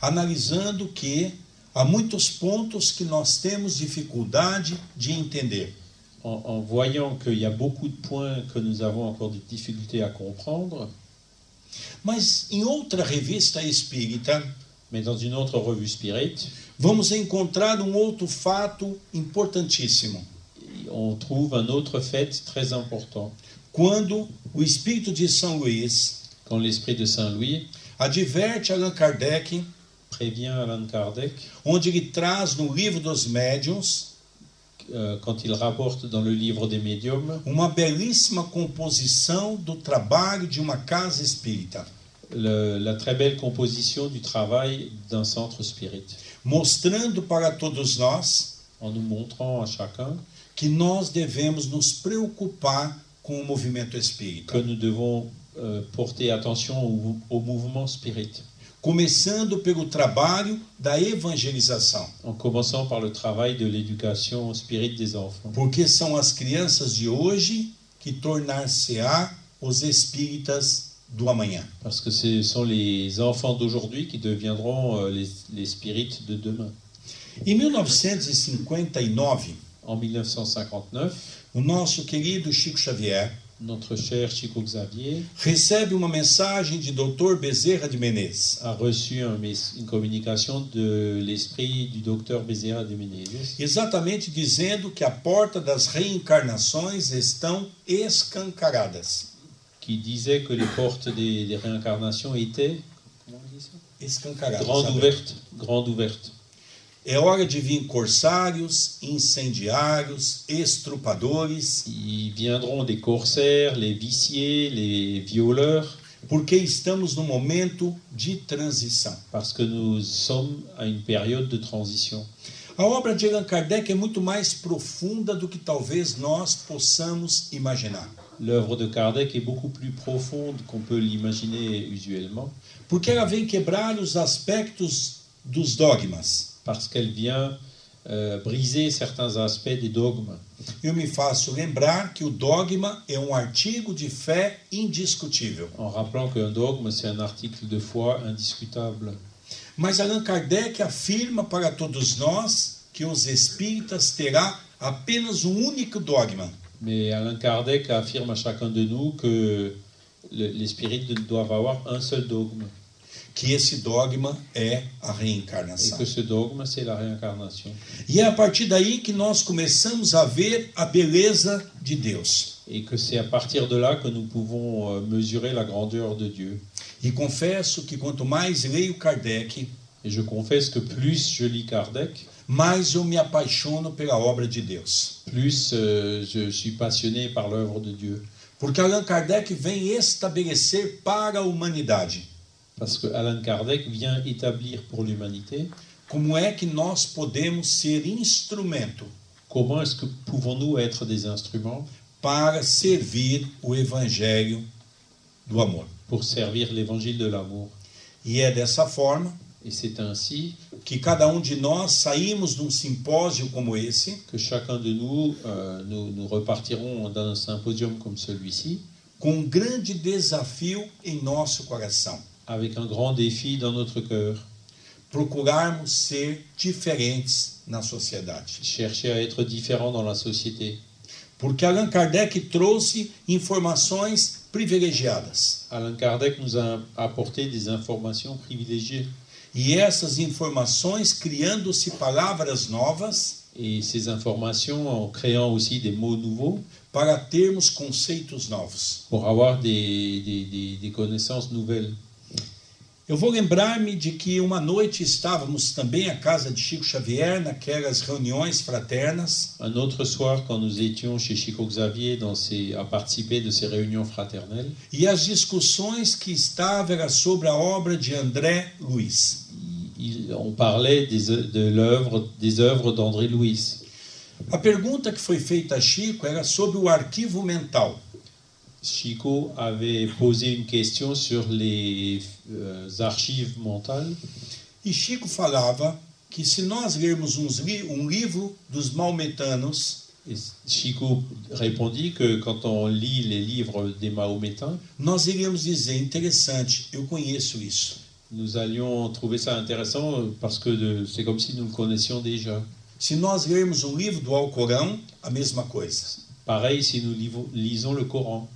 Analisando que há muitos pontos que nós temos dificuldade de entender. en, en voyant qu'il y a beaucoup de points que nous avons encore des difficultés à comprendre, Mas em outra revista espírita, mais dans une autre revue spirit, vamos encontrar um outro fato importantíssimo. on trouve un autre fait très important. Quando o espírito de São Luís Quand l'esprit de Saint Louis adverte Allan Kardec, prévient Allan Kardec, onde ele traz no livro dos médiuns euh, quand il rapporte dans le livre des médiums, uma belíssima composição do trabalho de uma casa espírita, le- la très belle composition du travail d'un centre spirit, mostrando para todos nós en nous montrant à chacun que nós devemos nos preocupar com o movimento espírita. que nous devons euh, porter attention au, au mouvement Começando pelo trabalho da evangelização, en commençant par le travail de l'éducation spirit des enfants. porque são as crianças de hoje que tornar-se-á os espíritas do amanhã. Parce que ce sont les enfants d'aujourd'hui qui deviendront euh, les, les spirites de demain. Em 1959, En 1959, o nosso querido Chico Xavier notre cher Chico Xavier recebe uma mensagem de Dr. Bezerra de Menezes. a reçu un mes- une communication de l'esprit du docteur Bezerra de Menezes exatamente dizendo que a porta das reencarnações estão escancaradas. Qui disait que les portes des, des réincarnations étaient grandes ouvertes, grandes ouvertes. É hora de vir corsários, incendiários, estrupadores, Ils viendront des corsaires, les viciés, les violeurs, porque estamos num momento de transição. parce que nous sommes à une période de transition. A obra de Allan Kardec é muito mais profunda do que talvez nós possamos imaginar, L'œuvre de Kardec est beaucoup plus profonde qu'on peut l'imaginer usuellement, porque ela vem quebrar os aspectos dos dogmas. parce qu'elle vient euh, briser certains aspects des dogmes. Eu me faço lembrar que o dogma é um artigo de fé indiscutível. en rappelant qu'un dogme, c'est un article de foi indiscutable. Mas Allan Kardec afirma para todos nós que os espíritas terá apenas um único dogma, Mais Alain Kardec affirme à chacun de nous que le- les spirites doivent avoir un seul dogme, que esse dogma é a et reencarnação. que ce dogme, c'est la réincarnation. E é a partir daí que nós começamos a ver a beleza de Deus. Et que c'est à partir de là que nous pouvons euh, mesurer la grandeur de Dieu. E confesso que quanto mais leio Kardec, Et je confesse que plus je lis Kardec, mais eu me apaixono pela obra de Deus. plus euh, je suis passionné par l'œuvre de Dieu. Porque Allan Kardec vem estabelecer para a humanidade Parce que Alain Kardec vient établir pour l'humanité como é que nós podemos ser instrumento comment est-ce que pouvons-nous être des instruments para servir o evangelho do amor. pour servir l'évangile de l'amour. E é dessa forma Et c'est ainsi que cada um de nós saímos de um simpósio como esse que chacun de nous, euh, nous, nous repartirons d'un symposium comme celui-ci com um grande desafio em nosso coração. avec un grand défi dans notre cœur, Procurarmos ser diferentes na sociedade. chercher à être différent dans la société. Porque Allan Kardec trouxe informações privilegiadas. Alain Kardec nous a apporté des informations privilégiées E essas informações, criando-se palavras novas et ces informations en créant aussi des mots nouveaux para termos conceitos novos. pour avoir des, des, des- des connaissances nouvelles. Eu vou lembrar-me de que uma noite estávamos também à casa de Chico Xavier, naquelas reuniões fraternas, Un autre soir, quand nous étions chez Chico Xavier dans ces, à participer de ces réunions fraternelles, e as discussões que estavam era sobre a obra de André Luiz. Il- on parlait des, de l'œuvre, des œuvres d'André Louis. A pergunta que foi feita a Chico era sobre o arquivo mental. Chico avait posé une question sur les euh, archives mentales E Chico falava que se nós lermos li um livro dos maometanos, et Chico répondit que quand on lit les livres des Mahométains, nós iríamos dizer: interessante, eu conheço isso. Nous allions trouver ça intéressant euh, parce que c'est comme si nous le connaissions déjà. Se nós lermos um livro do Alcorão, a mesma coisa. Pareil si nous lisons le Coran.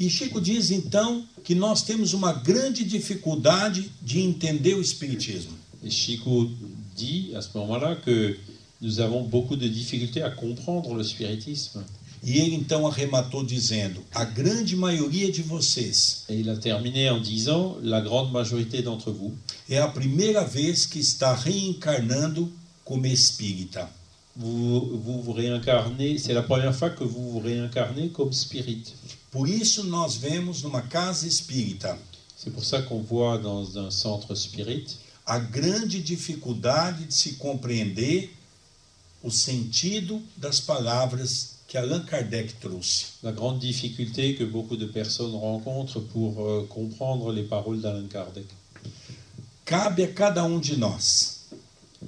E Chico diz então que nós temos uma grande dificuldade de entender o Espiritismo. Et Chico dit à ce moment-là que nous avons beaucoup de difficultés à comprendre le spiritisme. E ele então arrematou dizendo: a grande maioria de vocês Et il a terminé en disant La grande majorité d'entre vous, é a primeira vez que está reencarnando como espírita. vous, vous vous réincarnez, c'est la première fois que vous vous réincarnez comme spirit. Por isso nós vemos numa casa espírita C'est pour ça qu'on voit dans un centre spirit a grande dificuldade de se compreender o sentido das palavras que Allan Kardec trouxe. La grande difficulté que beaucoup de personnes rencontrent pour euh, comprendre les paroles d'Alain Kardec. Cabe a cada um de nós,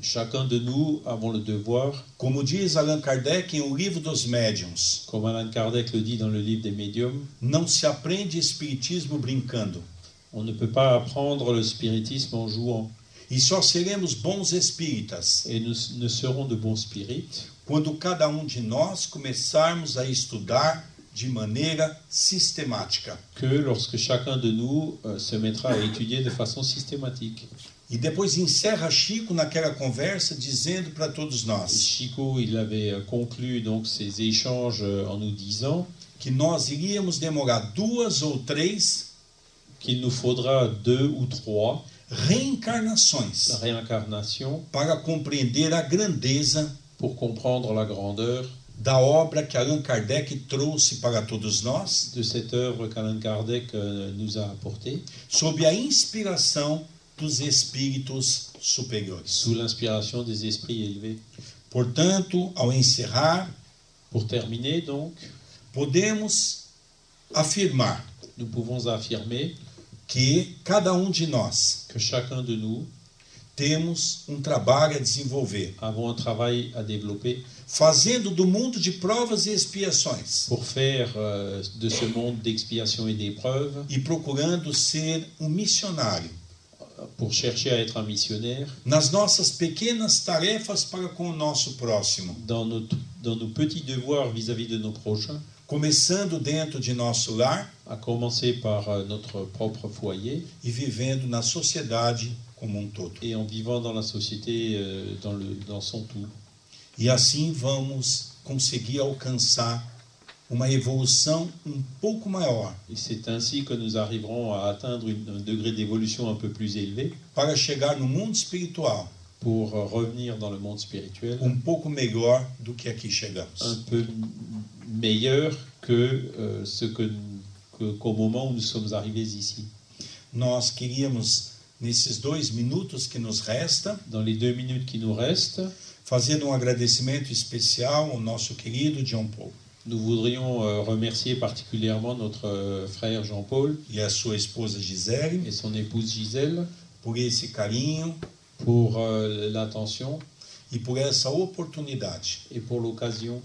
Chacun de nous avons le devoir, como diz Allan Kardec em O Livro dos Médiuns, comme Alain Kardec le dit dans le livre des médiums, não se aprende espiritismo brincando. on ne peut pas apprendre le spiritisme en jouant. E só seremos bons espíritas Et nous ne serons de bons spirites quando cada um de nós começarmos a estudar de maneira sistemática. que lorsque chacun de nous euh, se mettra à étudier de façon systématique. E depois encerra Chico naquela conversa dizendo para todos nós Chico, il avait euh, conclu donc ces échanges euh, en nous disant que nós iríamos demorar duas ou três qu'il nous faudra deux ou trois reencarnações para compreender a grandeza pour comprendre la grandeur da obra que Allan Kardec trouxe para todos nós, de cette œuvre qu'Alain Kardec euh, nous a apportée sob a inspiração dos espíritos superiores. sous l'inspiration des esprits élevés. Portanto, ao encerrar, Pour terminer donc, podemos afirmar nous pouvons affirmer que cada um de nós que chacun de nous temos um trabalho a desenvolver, avons un travail à développer. Fazendo do mundo de provas e expiações. Pour faire euh, de ce monde d'expiation et d'épreuve, e procurando ser um missionário. Pour chercher à être un missionnaire. Nas nossas pequenas tarefas para com o nosso próximo, dans nos, dans nos petits devoirs vis-à-vis de nos prochains, começando dentro de nosso lar. À commencer par euh, notre propre foyer. E vivendo na sociedade como um todo. et en vivant dans la société euh, dans, le, dans son tout. E assim vamos conseguir alcançar uma evolução um pouco maior Et c'est ainsi que nous arriverons à atteindre une- un degré d'évolution un peu plus élevé para chegar no mundo espiritual pour euh, revenir dans le monde spirituel um pouco melhor do que aqui un peu meilleur que euh, ce que, qu'au moment où nous sommes arrivés ici. Nós queríamos, nesses dois minutos que nos resta, Dans les deux minutes qui nous restent, fazer um agradecimento especial ao nosso querido John Paul. nous voudrions euh, remercier particulièrement notre euh, frère Jean-Paul e a sua esposa Gisele et son épouse Gisèle por esse carinho pour euh, l'attention e por essa oportunidade et pour l'occasion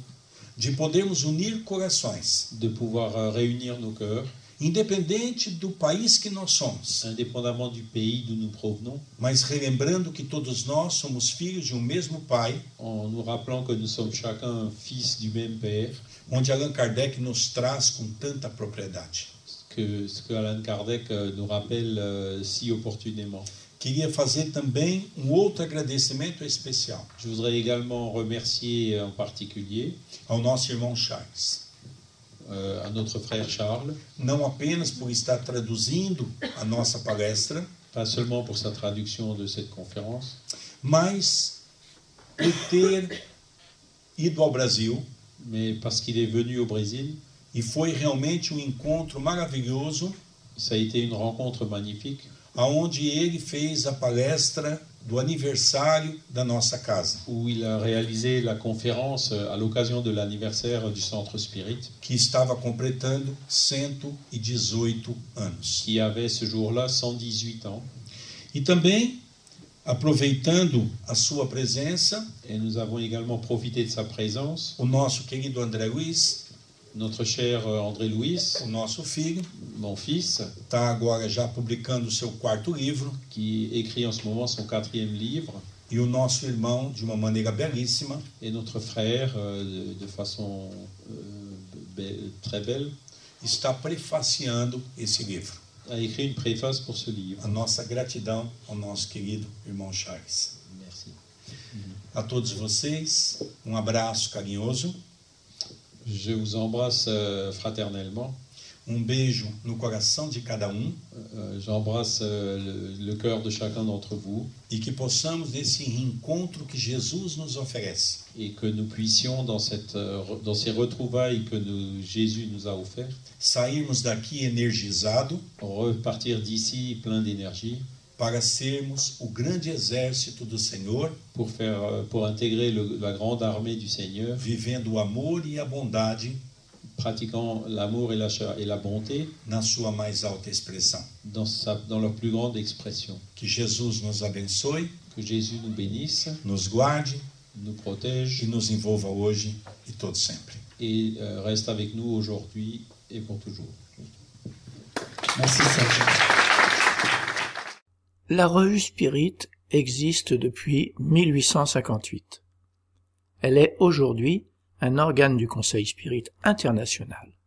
de podermos unir corações, de pouvoir réunir nos cœurs, independente do país que nós somos, indépendamment du pays d'où nous provenons, mas relembrando que todos nós somos filhos de um mesmo pai, en nous rappelant que nous sommes chacun fils du même Père, onde Allan Kardec nos traz com tanta propriedade. que ce que Alan Kardec euh, nous rappelle euh, si opportunément. Queria fazer também um outro agradecimento especial Je voudrais également remercier en particulier ao nosso irmão Charles, euh, à notre frère Charles, não apenas por estar traduzindo a nossa palestra, pas seulement pour sa traduction de cette conférence, mas por ter ido ao Brasil mais parce qu'il est venu au Brésil. e foi realmente um encontro maravilhoso, Ça a été une rencontre magnifique aonde ele fez a palestra do aniversário da nossa casa, où il a réalisé la conférence euh, à l'occasion de l'anniversaire du Centre Spirit, que estava completando 118 anos. qui avait ce jour-là 118 ans. E também, aproveitando a sua presença, Et nous avons également profité de sa présence. o nosso querido André Luiz, Notre cher euh, André Louis, o nosso filho, mon fils, está agora já publicando o seu quarto livro, qui écrit en ce moment son quatrième livre, e o nosso irmão, de uma maneira belíssima, et notre frère, euh, de, façon euh, très belle, está prefaciando esse livro. a écrit une préface pour ce livre. A nossa gratidão ao nosso querido irmão Charles. Merci. A todos vocês, um abraço carinhoso, Je vous embrasse euh, fraternellement. um beijo no coração de cada um. Euh, J'embrasse euh, le, le cœur de chacun d'entre vous. E que possamos, nesse reencontro que Jesus nos oferece, et que nous puissions, dans, cette, dans ces retrouvailles que nous- Jésus nous a offertes, sairmos daqui energizado. repartir d'ici plein d'énergie para sermos o grande exército do Senhor, pour, faire, euh, pour intégrer le- la grande armée du Seigneur, vivendo o amor e a bondade pratiquant l'amour et la, et la bonté na sua mais alta expressão. dans, sa, dans leur plus grande expression. Que Jesus nos abençoe, Que Jésus nous bénisse, nos guarde nous e protège nos envolva hoje e todo sempre. et euh, reste avec nous aujourd'hui et pour toujours. Merci Sergio. La revue Spirit existe depuis 1858. Elle est aujourd'hui un organe du Conseil Spirit international.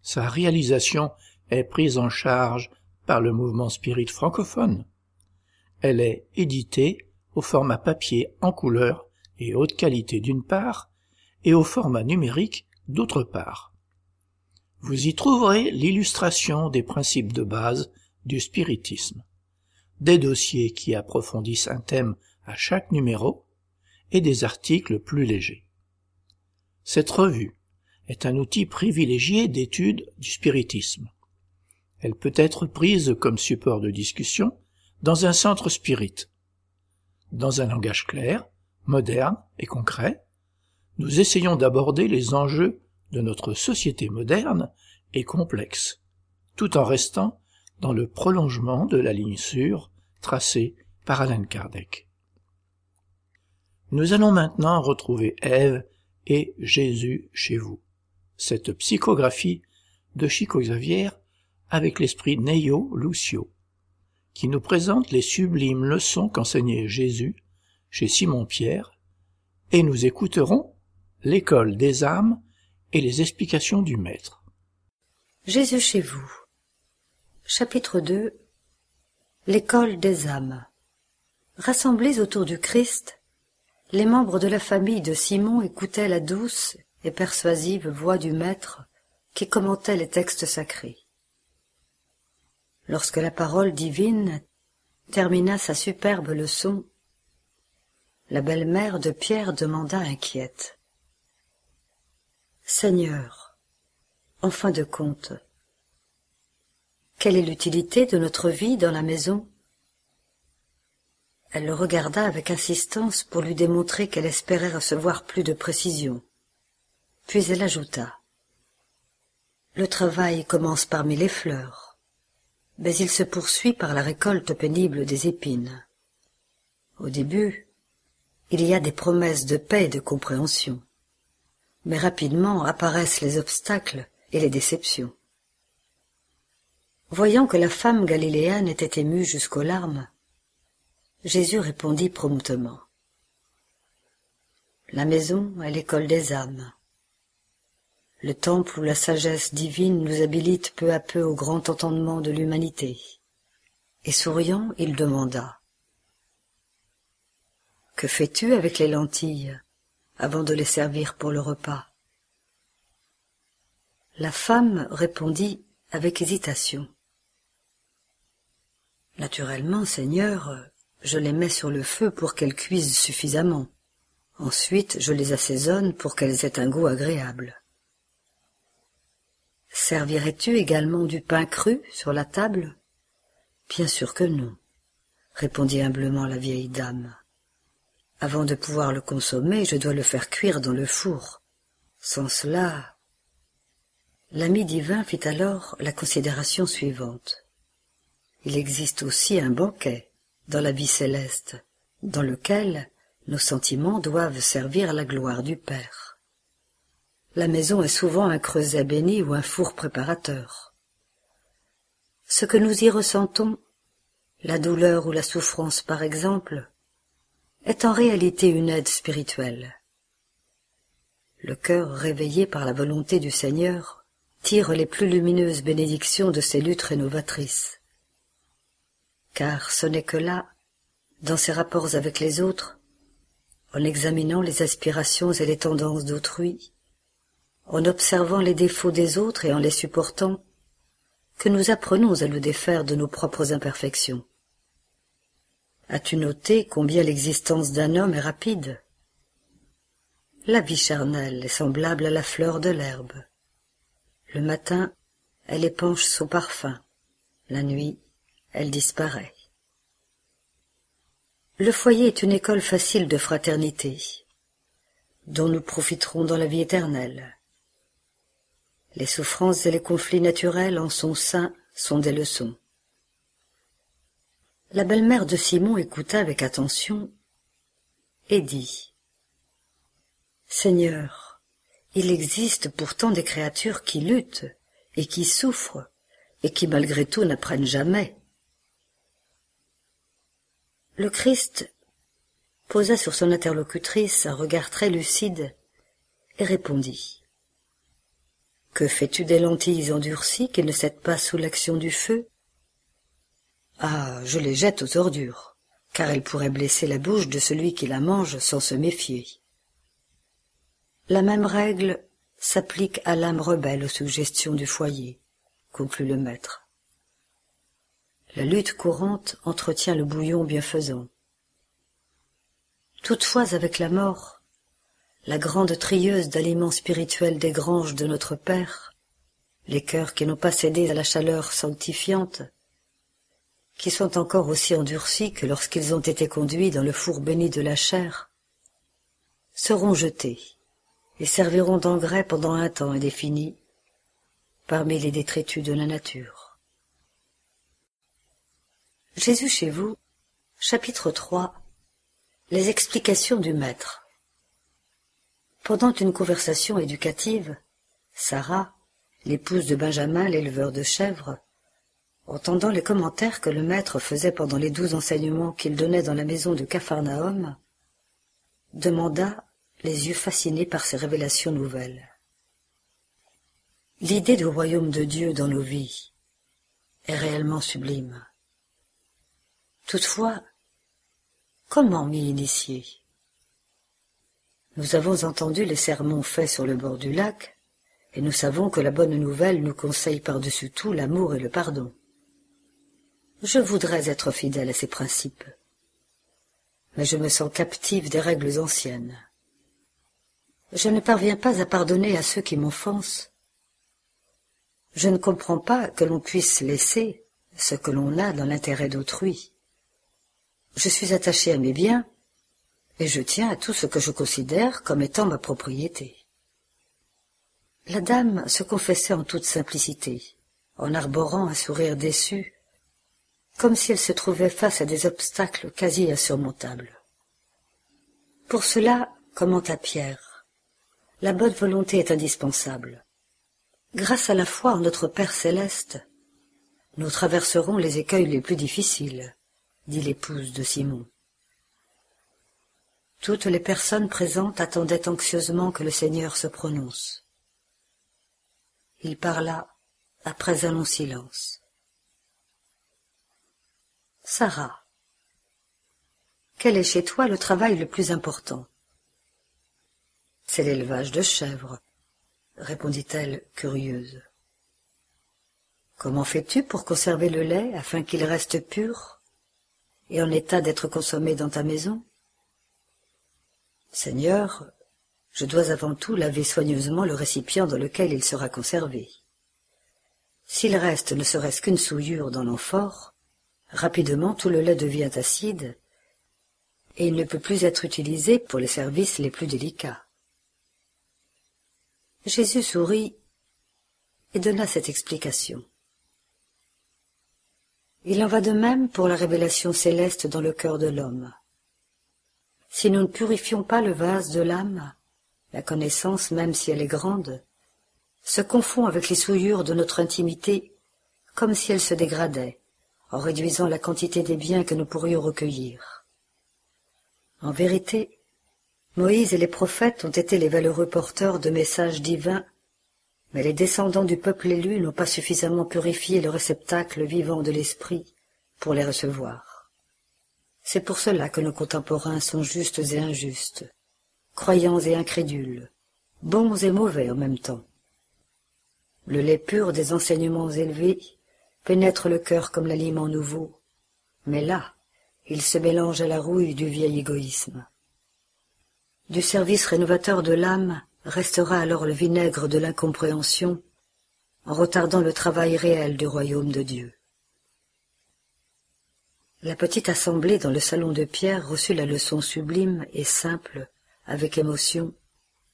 Sa réalisation est prise en charge par le mouvement Spirit francophone. Elle est éditée au format papier en couleur et haute qualité d'une part, et au format numérique d'autre part. Vous y trouverez l'illustration des principes de base du spiritisme, des dossiers qui approfondissent un thème à chaque numéro et des articles plus légers. Cette revue est un outil privilégié d'étude du spiritisme. Elle peut être prise comme support de discussion dans un centre spirit. Dans un langage clair, moderne et concret, nous essayons d'aborder les enjeux de notre société moderne et complexe, tout en restant dans le prolongement de la ligne sûre tracée par Alan Kardec. Nous allons maintenant retrouver Ève et Jésus chez vous, cette psychographie de Chico Xavier avec l'esprit Neio Lucio, qui nous présente les sublimes leçons qu'enseignait Jésus chez Simon-Pierre, et nous écouterons l'école des âmes et les explications du Maître. Jésus chez vous. Chapitre 2 L'école des âmes. Rassemblés autour du Christ, les membres de la famille de Simon écoutaient la douce et persuasive voix du Maître qui commentait les textes sacrés. Lorsque la parole divine termina sa superbe leçon, la belle-mère de Pierre demanda inquiète. Seigneur, en fin de compte, quelle est l'utilité de notre vie dans la maison? Elle le regarda avec insistance pour lui démontrer qu'elle espérait recevoir plus de précision. Puis elle ajouta. Le travail commence parmi les fleurs, mais il se poursuit par la récolte pénible des épines. Au début, il y a des promesses de paix et de compréhension, mais rapidement apparaissent les obstacles et les déceptions. Voyant que la femme galiléenne était émue jusqu'aux larmes, Jésus répondit promptement. La maison est l'école des âmes. Le temple où la sagesse divine nous habilite peu à peu au grand entendement de l'humanité. Et souriant, il demanda. Que fais-tu avec les lentilles avant de les servir pour le repas? La femme répondit avec hésitation. Naturellement, Seigneur, je les mets sur le feu pour qu'elles cuisent suffisamment. Ensuite, je les assaisonne pour qu'elles aient un goût agréable. Servirais-tu également du pain cru sur la table? Bien sûr que non, répondit humblement la vieille dame. Avant de pouvoir le consommer, je dois le faire cuire dans le four. Sans cela. L'ami divin fit alors la considération suivante. Il existe aussi un banquet dans la vie céleste, dans lequel nos sentiments doivent servir la gloire du Père. La maison est souvent un creuset béni ou un four préparateur. Ce que nous y ressentons, la douleur ou la souffrance par exemple, est en réalité une aide spirituelle. Le cœur réveillé par la volonté du Seigneur tire les plus lumineuses bénédictions de ces luttes rénovatrices. Car ce n'est que là, dans ses rapports avec les autres, en examinant les aspirations et les tendances d'autrui, en observant les défauts des autres et en les supportant, que nous apprenons à le défaire de nos propres imperfections. As-tu noté combien l'existence d'un homme est rapide? La vie charnelle est semblable à la fleur de l'herbe. Le matin, elle épanche son parfum. La nuit, elle disparaît. Le foyer est une école facile de fraternité, dont nous profiterons dans la vie éternelle. Les souffrances et les conflits naturels en son sein sont des leçons. La belle-mère de Simon écouta avec attention et dit Seigneur, il existe pourtant des créatures qui luttent et qui souffrent et qui malgré tout n'apprennent jamais. Le Christ posa sur son interlocutrice un regard très lucide et répondit. Que fais-tu des lentilles endurcies qui ne cèdent pas sous l'action du feu? Ah, je les jette aux ordures, car elles pourraient blesser la bouche de celui qui la mange sans se méfier. La même règle s'applique à l'âme rebelle aux suggestions du foyer, conclut le maître. La lutte courante entretient le bouillon bienfaisant. Toutefois, avec la mort, la grande trieuse d'aliments spirituels des granges de notre Père, les cœurs qui n'ont pas cédé à la chaleur sanctifiante, qui sont encore aussi endurcis que lorsqu'ils ont été conduits dans le four béni de la chair, seront jetés et serviront d'engrais pendant un temps indéfini parmi les détritus de la nature. Jésus chez vous, chapitre 3 Les explications du Maître Pendant une conversation éducative, Sarah, l'épouse de Benjamin, l'éleveur de chèvres, entendant les commentaires que le Maître faisait pendant les douze enseignements qu'il donnait dans la maison de Capharnaüm, demanda, les yeux fascinés par ces révélations nouvelles. L'idée du royaume de Dieu dans nos vies est réellement sublime. Toutefois, comment m'y initier Nous avons entendu les sermons faits sur le bord du lac, et nous savons que la bonne nouvelle nous conseille par-dessus tout l'amour et le pardon. Je voudrais être fidèle à ces principes, mais je me sens captive des règles anciennes. Je ne parviens pas à pardonner à ceux qui m'offensent. Je ne comprends pas que l'on puisse laisser ce que l'on a dans l'intérêt d'autrui. Je suis attaché à mes biens, et je tiens à tout ce que je considère comme étant ma propriété. La dame se confessait en toute simplicité, en arborant un sourire déçu, comme si elle se trouvait face à des obstacles quasi insurmontables. Pour cela, commenta Pierre, la bonne volonté est indispensable. Grâce à la foi en notre Père céleste, nous traverserons les écueils les plus difficiles, dit l'épouse de Simon. Toutes les personnes présentes attendaient anxieusement que le Seigneur se prononce. Il parla après un long silence. Sarah, quel est chez toi le travail le plus important? C'est l'élevage de chèvres, répondit-elle curieuse. Comment fais-tu pour conserver le lait afin qu'il reste pur? Et en état d'être consommé dans ta maison Seigneur, je dois avant tout laver soigneusement le récipient dans lequel il sera conservé. S'il reste ne serait-ce qu'une souillure dans l'amphore, rapidement tout le lait devient acide, et il ne peut plus être utilisé pour les services les plus délicats. Jésus sourit et donna cette explication. Il en va de même pour la révélation céleste dans le cœur de l'homme. Si nous ne purifions pas le vase de l'âme, la connaissance, même si elle est grande, se confond avec les souillures de notre intimité comme si elle se dégradait, en réduisant la quantité des biens que nous pourrions recueillir. En vérité, Moïse et les prophètes ont été les valeureux porteurs de messages divins mais les descendants du peuple élu n'ont pas suffisamment purifié le réceptacle vivant de l'esprit pour les recevoir. C'est pour cela que nos contemporains sont justes et injustes, croyants et incrédules, bons et mauvais en même temps. Le lait pur des enseignements élevés pénètre le cœur comme l'aliment nouveau, mais là, il se mélange à la rouille du vieil égoïsme. Du service rénovateur de l'âme restera alors le vinaigre de l'incompréhension en retardant le travail réel du royaume de Dieu. La petite assemblée dans le salon de pierre reçut la leçon sublime et simple, avec émotion,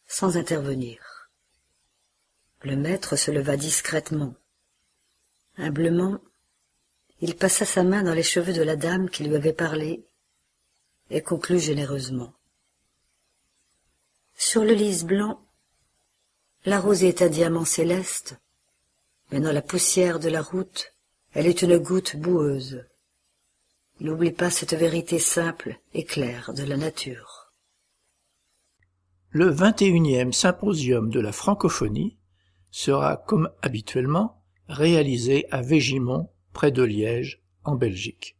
sans intervenir. Le maître se leva discrètement. Humblement, il passa sa main dans les cheveux de la dame qui lui avait parlé et conclut généreusement. Sur le lys blanc, la rosée est un diamant céleste, mais dans la poussière de la route, elle est une goutte boueuse. N'oublie pas cette vérité simple et claire de la nature. Le 21e symposium de la francophonie sera, comme habituellement, réalisé à Végimont, près de Liège, en Belgique.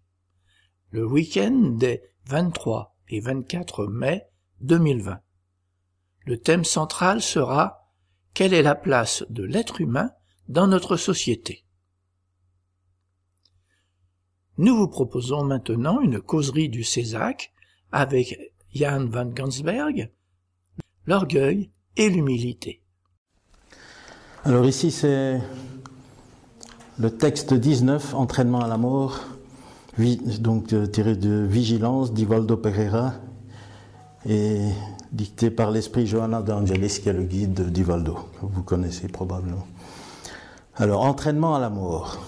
Le week-end des 23 et 24 mai 2020. Le thème central sera Quelle est la place de l'être humain dans notre société? Nous vous proposons maintenant une causerie du Césac avec Jan van Gansberg, l'orgueil et l'humilité. Alors ici c'est le texte 19, entraînement à la mort, donc euh, tiré de Vigilance d'Ivaldo Pereira et dicté par l'esprit Johanna d'Angelis qui est le guide d'Ivaldo, que vous connaissez probablement. Alors, entraînement à la mort.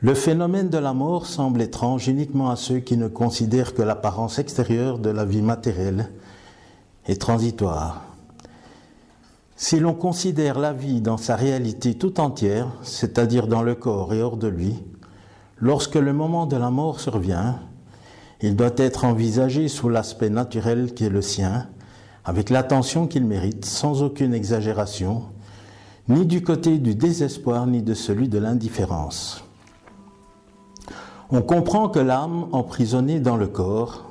Le phénomène de la mort semble étrange uniquement à ceux qui ne considèrent que l'apparence extérieure de la vie matérielle est transitoire. Si l'on considère la vie dans sa réalité tout entière, c'est-à-dire dans le corps et hors de lui, lorsque le moment de la mort survient, il doit être envisagé sous l'aspect naturel qui est le sien, avec l'attention qu'il mérite, sans aucune exagération, ni du côté du désespoir ni de celui de l'indifférence. On comprend que l'âme, emprisonnée dans le corps,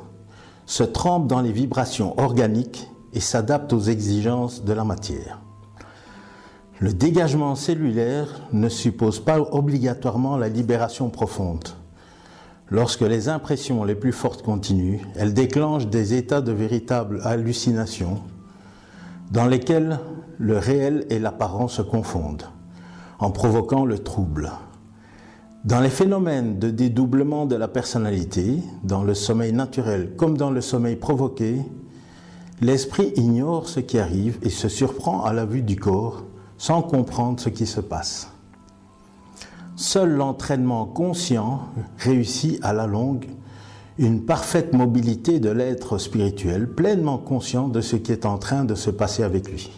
se trempe dans les vibrations organiques et s'adapte aux exigences de la matière. Le dégagement cellulaire ne suppose pas obligatoirement la libération profonde. Lorsque les impressions les plus fortes continuent, elles déclenchent des états de véritable hallucination dans lesquels le réel et l'apparent se confondent, en provoquant le trouble. Dans les phénomènes de dédoublement de la personnalité, dans le sommeil naturel comme dans le sommeil provoqué, l'esprit ignore ce qui arrive et se surprend à la vue du corps sans comprendre ce qui se passe. Seul l'entraînement conscient réussit à la longue une parfaite mobilité de l'être spirituel, pleinement conscient de ce qui est en train de se passer avec lui.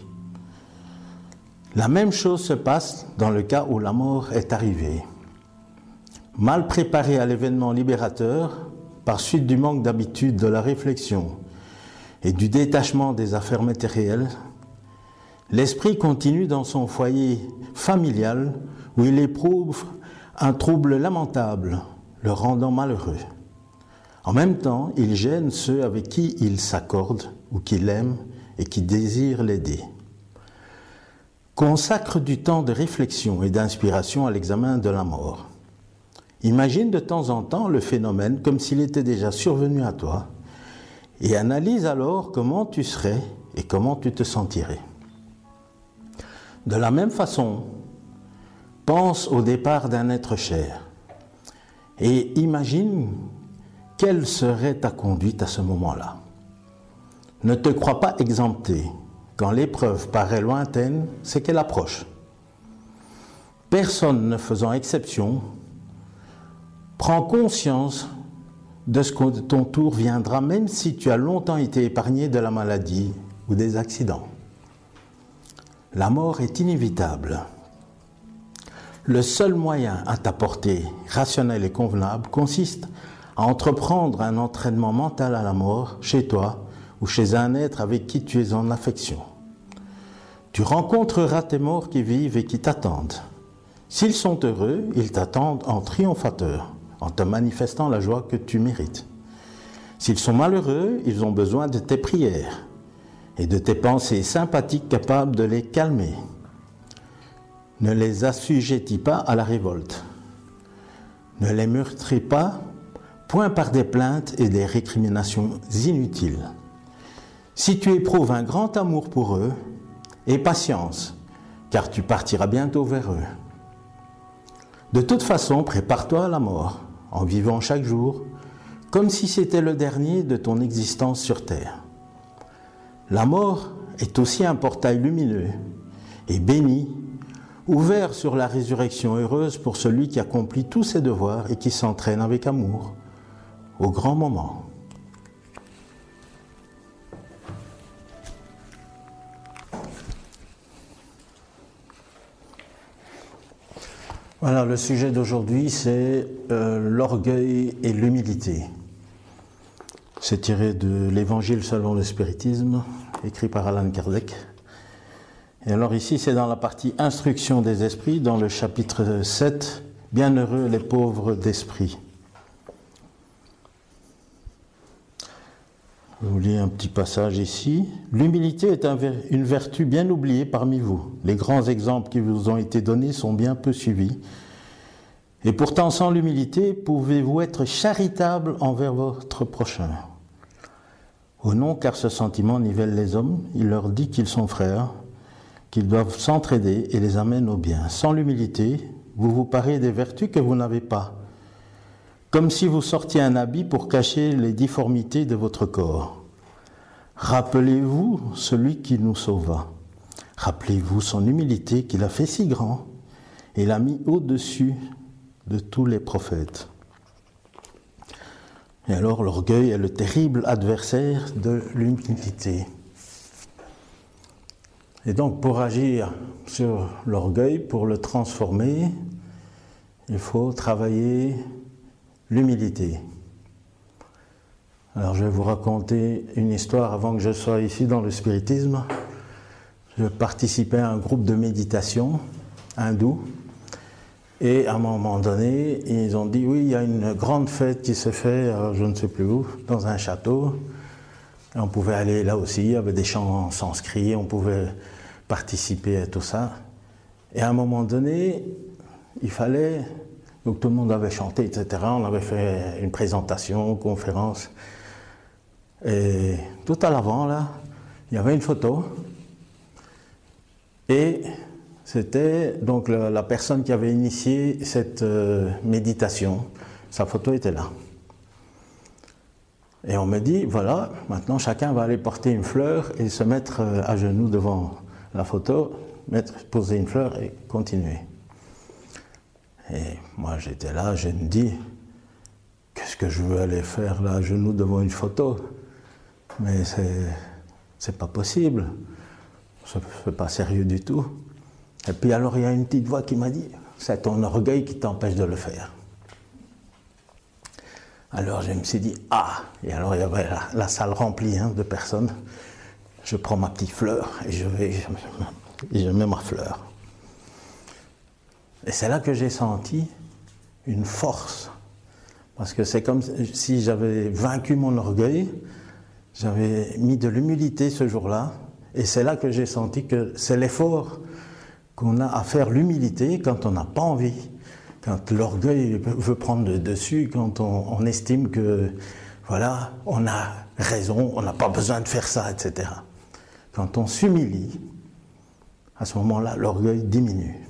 La même chose se passe dans le cas où la mort est arrivée. Mal préparé à l'événement libérateur, par suite du manque d'habitude de la réflexion et du détachement des affaires matérielles, l'esprit continue dans son foyer familial où il éprouve un trouble lamentable, le rendant malheureux. En même temps, il gêne ceux avec qui il s'accorde ou qu'il aime et qui désirent l'aider consacre du temps de réflexion et d'inspiration à l'examen de la mort. Imagine de temps en temps le phénomène comme s'il était déjà survenu à toi et analyse alors comment tu serais et comment tu te sentirais. De la même façon, pense au départ d'un être cher et imagine quelle serait ta conduite à ce moment-là. Ne te crois pas exempté quand l'épreuve paraît lointaine, c'est qu'elle approche. Personne ne faisant exception, prends conscience de ce que ton tour viendra, même si tu as longtemps été épargné de la maladie ou des accidents. La mort est inévitable. Le seul moyen à ta portée, rationnel et convenable, consiste à entreprendre un entraînement mental à la mort chez toi ou chez un être avec qui tu es en affection. Tu rencontreras tes morts qui vivent et qui t'attendent. S'ils sont heureux, ils t'attendent en triomphateur, en te manifestant la joie que tu mérites. S'ils sont malheureux, ils ont besoin de tes prières et de tes pensées sympathiques capables de les calmer. Ne les assujettis pas à la révolte. Ne les meurtris pas, point par des plaintes et des récriminations inutiles. Si tu éprouves un grand amour pour eux, et patience, car tu partiras bientôt vers eux. De toute façon, prépare-toi à la mort, en vivant chaque jour comme si c'était le dernier de ton existence sur terre. La mort est aussi un portail lumineux et béni, ouvert sur la résurrection heureuse pour celui qui accomplit tous ses devoirs et qui s'entraîne avec amour au grand moment. Voilà, le sujet d'aujourd'hui, c'est euh, l'orgueil et l'humilité. C'est tiré de l'Évangile selon le spiritisme, écrit par Alan Kardec. Et alors ici, c'est dans la partie Instruction des esprits, dans le chapitre 7, Bienheureux les pauvres d'esprit. Je vous lis un petit passage ici. L'humilité est une vertu bien oubliée parmi vous. Les grands exemples qui vous ont été donnés sont bien peu suivis. Et pourtant, sans l'humilité, pouvez-vous être charitable envers votre prochain? Au non, car ce sentiment nivelle les hommes, il leur dit qu'ils sont frères, qu'ils doivent s'entraider et les amène au bien. Sans l'humilité, vous vous parez des vertus que vous n'avez pas comme si vous sortiez un habit pour cacher les difformités de votre corps. Rappelez-vous celui qui nous sauva. Rappelez-vous son humilité qu'il a fait si grand et l'a mis au-dessus de tous les prophètes. Et alors l'orgueil est le terrible adversaire de l'humilité. Et donc pour agir sur l'orgueil, pour le transformer, il faut travailler l'humilité. Alors je vais vous raconter une histoire avant que je sois ici dans le spiritisme. Je participais à un groupe de méditation hindou et à un moment donné, ils ont dit oui, il y a une grande fête qui se fait, je ne sais plus où, dans un château. on pouvait aller là aussi, il y avait des chants sanscrits, on pouvait participer à tout ça. Et à un moment donné, il fallait donc tout le monde avait chanté, etc. On avait fait une présentation, une conférence. Et tout à l'avant, là, il y avait une photo. Et c'était donc la, personne qui avait initié cette euh, méditation. Sa photo était là. Et on me dit, voilà, maintenant chacun va aller porter une fleur et se mettre euh, à genoux devant la photo, mettre, poser une fleur et continuer. Et moi j'étais là, je me dis, qu'est-ce que je veux aller faire là, à genoux devant une photo? Mais c'est, c'est pas possible. C'est pas sérieux du tout. Et puis alors il y a une petite voix qui m'a dit, c'est ton orgueil qui t'empêche de le faire. Alors je me suis dit, ah Et alors il y avait la, salle remplie hein, de personnes. Je prends ma petite fleur et je vais, je mets ma fleur. Et c'est là que j'ai senti une force. Parce que c'est comme si j'avais vaincu mon orgueil, j'avais mis de l'humilité ce jour-là, et c'est là que j'ai senti que c'est l'effort qu'on a à faire l'humilité quand on n'a pas envie, quand l'orgueil veut prendre le dessus, quand on, estime que, voilà, on a raison, on n'a pas besoin de faire ça, etc. Quand on s'humilie, à ce moment-là, l'orgueil diminue.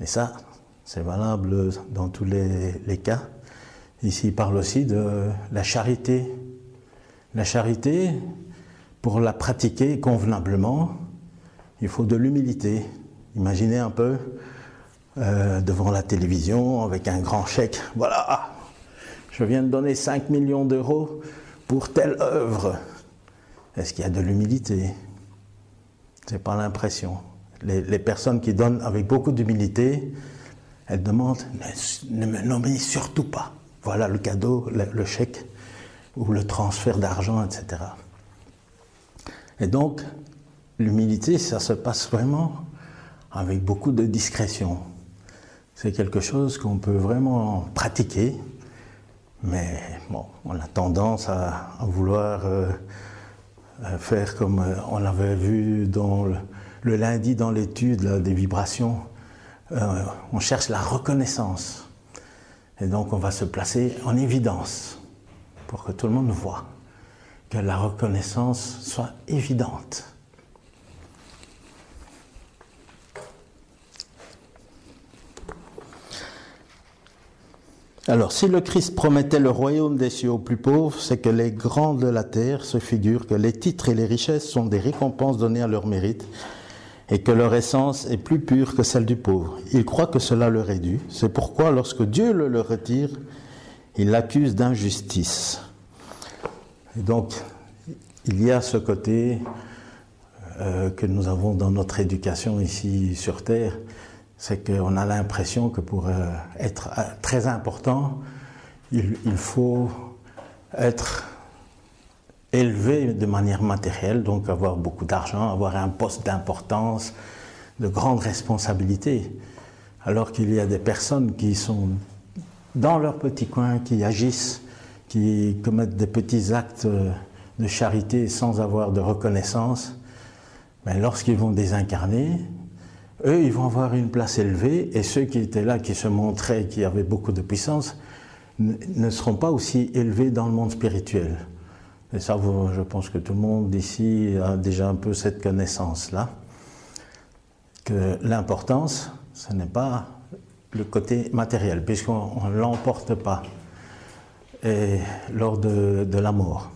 Et ça, c'est valable dans tous les, cas. Ici, il parle aussi de la charité. La charité, pour la pratiquer convenablement, il faut de l'humilité. Imaginez un peu euh, devant la télévision avec un grand chèque. Voilà, je viens de donner 5 millions d'euros pour telle œuvre. Est-ce qu'il y a de l'humilité? C'est pas l'impression les, personnes qui donnent avec beaucoup d'humilité, elles demandent ne, me nommez surtout pas. Voilà le cadeau, le, chèque ou le transfert d'argent, etc. Et donc, l'humilité, ça se passe vraiment avec beaucoup de discrétion. C'est quelque chose qu'on peut vraiment pratiquer, mais bon, on a tendance à, vouloir euh, faire comme euh, on avait vu le lundi dans l'étude des vibrations, euh, on cherche la reconnaissance. Et donc on va se placer en évidence pour que tout le monde voit, que la reconnaissance soit évidente. Alors, si le Christ promettait le royaume des cieux aux plus pauvres, c'est que les grands de la terre se figurent que les titres et les richesses sont des récompenses données à leur mérite et que leur essence est plus pure que celle du pauvre. Ils croient que cela leur est dû. C'est pourquoi, lorsque Dieu le retire, ils l'accusent d'injustice. Et donc, il y a ce côté euh, que nous avons dans notre éducation ici sur Terre, c'est qu'on a l'impression que pour euh, être euh, très important, il, faut être élevé de manière matérielle, donc avoir beaucoup d'argent, avoir un poste d'importance, de grandes responsabilités, alors qu'il y a des personnes qui sont dans leur petit coin, qui agissent, qui commettent des petits actes de charité sans avoir de reconnaissance, mais lorsqu'ils vont désincarner, eux, ils vont avoir une place élevée, et ceux qui étaient là, qui se montraient, qui avaient beaucoup de puissance, ne seront pas aussi élevés dans le monde spirituel. Et ça, je pense que tout le monde ici a déjà un peu cette connaissance-là, que l'importance, ce n'est pas le côté matériel, puisqu'on ne l'emporte pas lors de, de la mort.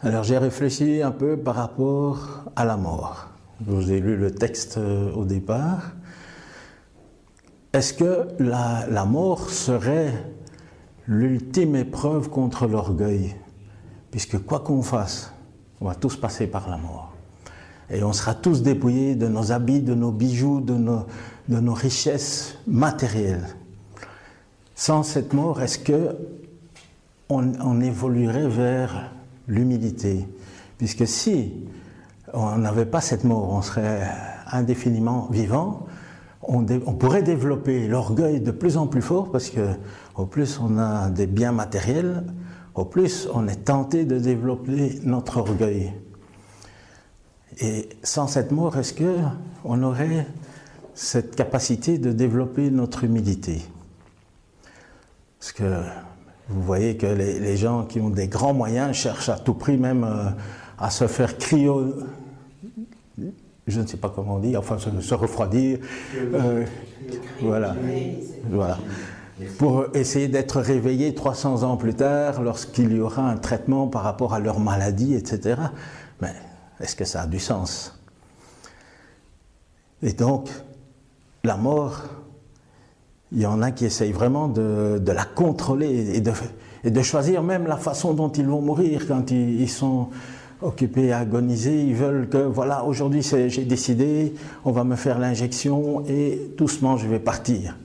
Alors j'ai réfléchi un peu par rapport à la mort. Je vous ai lu le texte euh, au départ. Est-ce que la, mort serait l'ultime épreuve contre l'orgueil? Puisque quoi qu'on fasse, on va tous passer par la mort. Et on sera tous dépouillés de nos habits, de nos bijoux, de nos, de nos richesses matérielles. Sans cette mort, est-ce que on, on évoluerait vers l'humilité? Puisque si on n'avait pas cette mort, on serait indéfiniment vivant, on, pourrait développer l'orgueil de plus en plus fort parce que au plus on a des biens matériels, au plus on est tenté de développer notre orgueil. Et sans cette mort, est-ce que on aurait cette capacité de développer notre humilité? Parce que vous voyez que les, les, gens qui ont des grands moyens cherchent à tout prix même euh, à se faire cryo... Je ne sais pas comment on dit, enfin se, se refroidir. Euh, voilà. voilà. Pour essayer d'être réveillés 300 ans plus tard, lorsqu'il y aura un traitement par rapport à leur maladie, etc. Mais est-ce que ça a du sens? Et donc, la mort il y en a qui essayent vraiment de, de la contrôler et de, et de, choisir même la façon dont ils vont mourir quand ils, ils sont occupés à agoniser. Ils veulent que, voilà, aujourd'hui j'ai décidé, on va me faire l'injection et doucement je vais partir.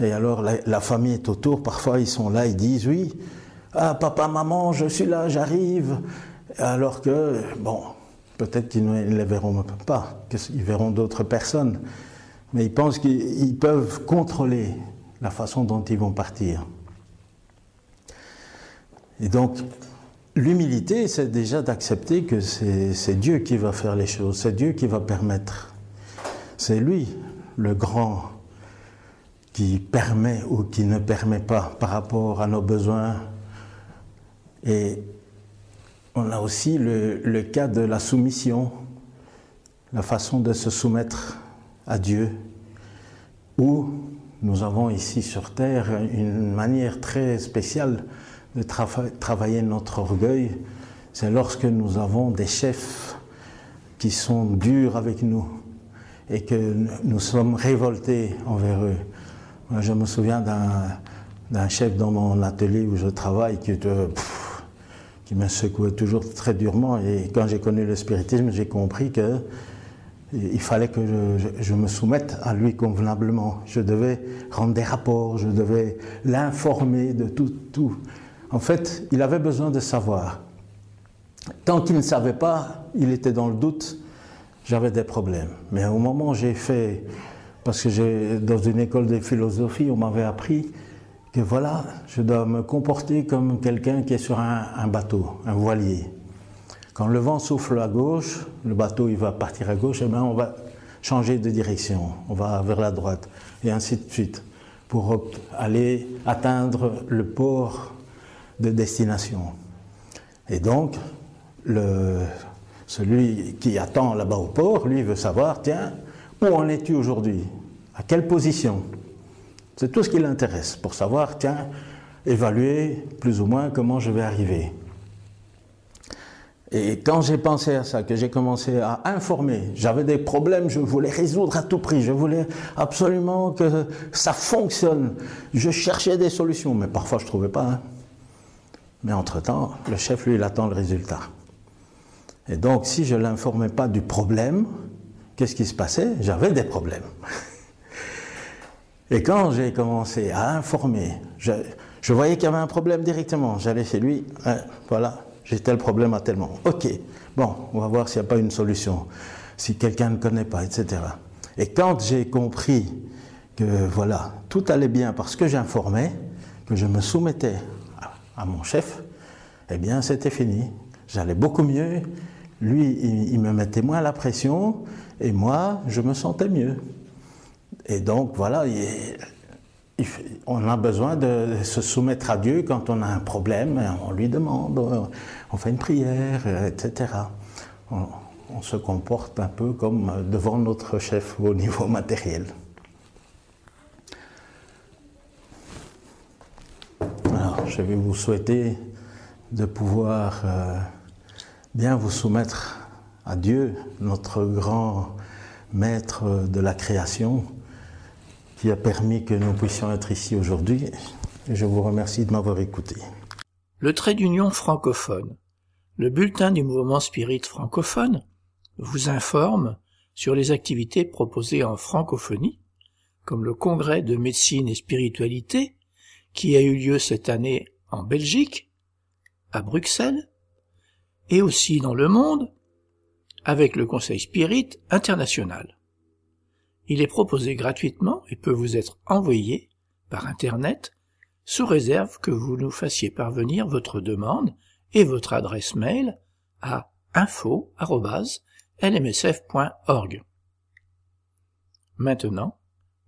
Et alors la, famille est autour, parfois ils sont là, ils disent oui, ah papa, maman, je suis là, j'arrive. Alors que, bon, peut-être qu'ils ne les verront pas, qu'ils verront d'autres personnes mais ils pensent qu'ils peuvent contrôler la façon dont ils vont partir. Et donc, l'humilité, c'est déjà d'accepter que c'est Dieu qui va faire les choses, c'est Dieu qui va permettre. C'est lui, le grand, qui permet ou qui ne permet pas par rapport à nos besoins. Et on a aussi le, cas de la soumission, la façon de se soumettre à Dieu, où nous avons ici sur Terre une manière très spéciale de tra travailler notre orgueil, c'est lorsque nous avons des chefs qui sont durs avec nous et que nous sommes révoltés envers eux. Je me souviens d'un chef dans mon atelier où je travaille qui, était, pff, qui me secouait toujours très durement et quand j'ai connu le spiritisme, j'ai compris que il fallait que je, je, je, me soumette à lui convenablement. Je devais rendre des rapports, je devais l'informer de tout, tout. En fait, il avait besoin de savoir. Tant qu'il ne savait pas, il était dans le doute, j'avais des problèmes. Mais au moment où j'ai fait, parce que dans une école de philosophie, on m'avait appris que voilà, je dois me comporter comme quelqu'un qui est sur un, bateau, un voilier. Quand le vent souffle à gauche, le bateau il va partir à gauche, et bien on va changer de direction, on va vers la droite, et ainsi de suite, pour aller atteindre le port de destination. Et donc, celui qui attend là-bas au port, lui veut savoir, tiens, où en es-tu aujourd'hui? À quelle position? C'est tout ce qui l'intéresse pour savoir, tiens, évaluer plus ou moins comment je vais arriver. Et quand j'ai pensé à ça, que j'ai commencé à informer, j'avais des problèmes, je voulais résoudre à tout prix, je voulais absolument que ça fonctionne. Je cherchais des solutions, mais parfois je ne trouvais pas. Hein. Mais entre-temps, le chef, lui, il attend le résultat. Et donc, si je ne l'informais pas du problème, qu'est-ce qui se passait? J'avais des problèmes. Et quand j'ai commencé à informer, je, voyais qu'il y avait un problème directement. J'allais chez lui, hein, voilà, j'ai tel problème à tel moment. Ok, bon, on va voir s'il n'y a pas une solution, si quelqu'un ne connaît pas, etc. Et quand j'ai compris que voilà, tout allait bien parce que j'informais, que je me soumettais à, mon chef, eh bien c'était fini. J'allais beaucoup mieux. Lui, il, me mettait moins la pression et moi, je me sentais mieux. Et donc voilà, on a besoin de se soumettre à Dieu quand on a un problème, on lui demande, on fait une prière, etc. On, se comporte un peu comme devant notre chef au niveau matériel. Je vais vous souhaiter de pouvoir euh, bien vous soumettre à Dieu, notre grand maître de la création, qui a permis que nous puissions être ici aujourd'hui. je vous remercie de m'avoir écouté. Le trait d'union francophone. Le bulletin du mouvement spirit francophone vous informe sur les activités proposées en francophonie, comme le congrès de médecine et spiritualité qui a eu lieu cette année en Belgique, à Bruxelles, et aussi dans le monde, avec le Conseil Spirit international. Il est proposé gratuitement et peut vous être envoyé par Internet sous réserve que vous nous fassiez parvenir votre demande et votre adresse mail à info.lmsf.org. Maintenant,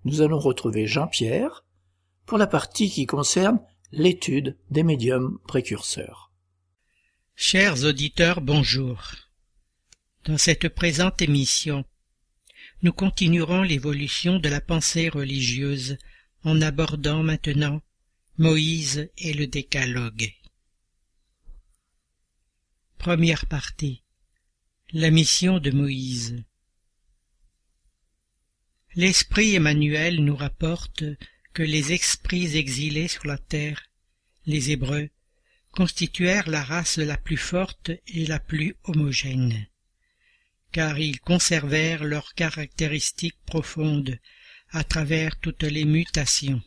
nous allons retrouver Jean-Pierre pour la partie qui concerne l'étude des médiums précurseurs. Chers auditeurs, bonjour. Dans cette présente émission, nous continuerons l'évolution de la pensée religieuse en abordant maintenant Moïse et le Décalogue. Première partie. La mission de Moïse. L'Esprit Emmanuel nous rapporte que les esprits exilés sur la terre, les Hébreux, constituèrent la race la plus forte et la plus homogène car ils conservèrent leurs caractéristiques profondes à travers toutes les mutations.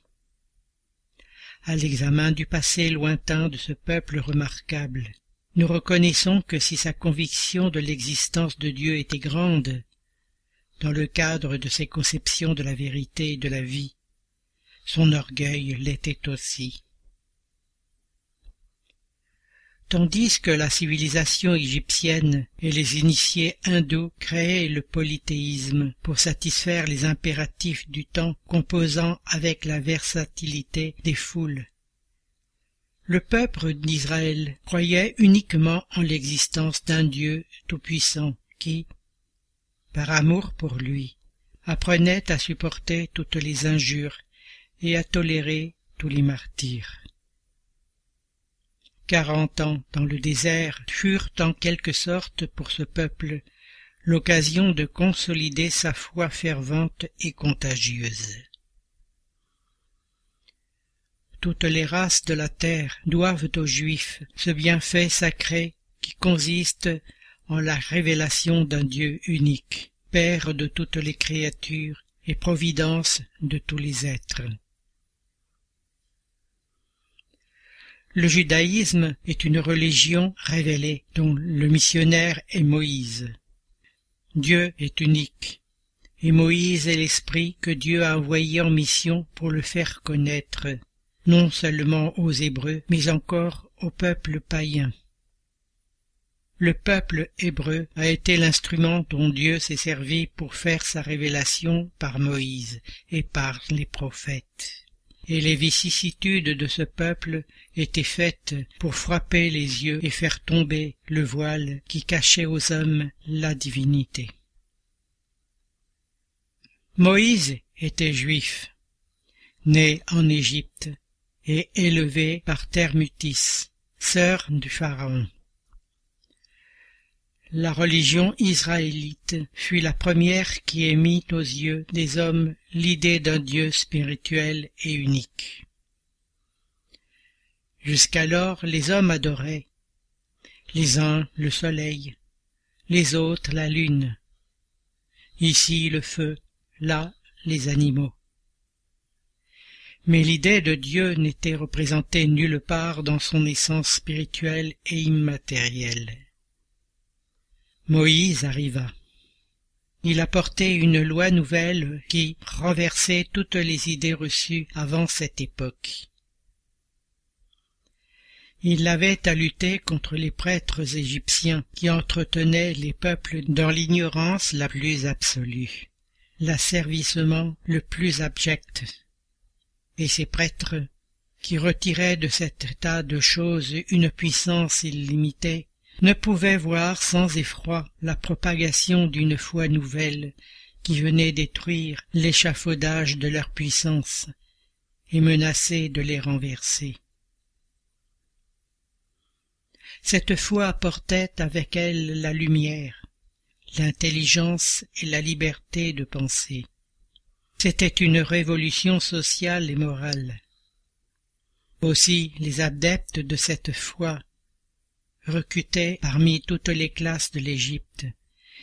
À l'examen du passé lointain de ce peuple remarquable, nous reconnaissons que si sa conviction de l'existence de Dieu était grande, dans le cadre de ses conceptions de la vérité et de la vie, son orgueil l'était aussi. Tandis que la civilisation égyptienne et les initiés hindous créaient le polythéisme pour satisfaire les impératifs du temps composant avec la versatilité des foules. Le peuple d'Israël croyait uniquement en l'existence d'un Dieu tout-puissant qui, par amour pour lui, apprenait à supporter toutes les injures et à tolérer tous les martyrs. Quarante ans dans le désert furent en quelque sorte pour ce peuple l'occasion de consolider sa foi fervente et contagieuse. Toutes les races de la terre doivent aux Juifs ce bienfait sacré qui consiste en la révélation d'un Dieu unique, Père de toutes les créatures et Providence de tous les êtres. Le judaïsme est une religion révélée dont le missionnaire est Moïse. Dieu est unique, et Moïse est l'esprit que Dieu a envoyé en mission pour le faire connaître, non seulement aux Hébreux, mais encore au peuple païen. Le peuple hébreu a été l'instrument dont Dieu s'est servi pour faire sa révélation par Moïse et par les prophètes et les vicissitudes de ce peuple étaient faites pour frapper les yeux et faire tomber le voile qui cachait aux hommes la divinité. Moïse était juif. né en Égypte et élevé par Thermutis, sœur du Pharaon. La religion israélite fut la première qui émit aux yeux des hommes l'idée d'un Dieu spirituel et unique. Jusqu'alors les hommes adoraient, les uns le soleil, les autres la lune, ici le feu, là les animaux. Mais l'idée de Dieu n'était représentée nulle part dans son essence spirituelle et immatérielle. Moïse arriva. Il apportait une loi nouvelle qui renversait toutes les idées reçues avant cette époque. Il avait à lutter contre les prêtres égyptiens qui entretenaient les peuples dans l'ignorance la plus absolue, l'asservissement le plus abject, et ces prêtres qui retiraient de cet état de choses une puissance illimitée ne pouvaient voir sans effroi la propagation d'une foi nouvelle qui venait détruire l'échafaudage de leur puissance et menaçait de les renverser. Cette foi apportait avec elle la lumière, l'intelligence et la liberté de penser. C'était une révolution sociale et morale. Aussi les adeptes de cette foi recrutaient parmi toutes les classes de l'Égypte,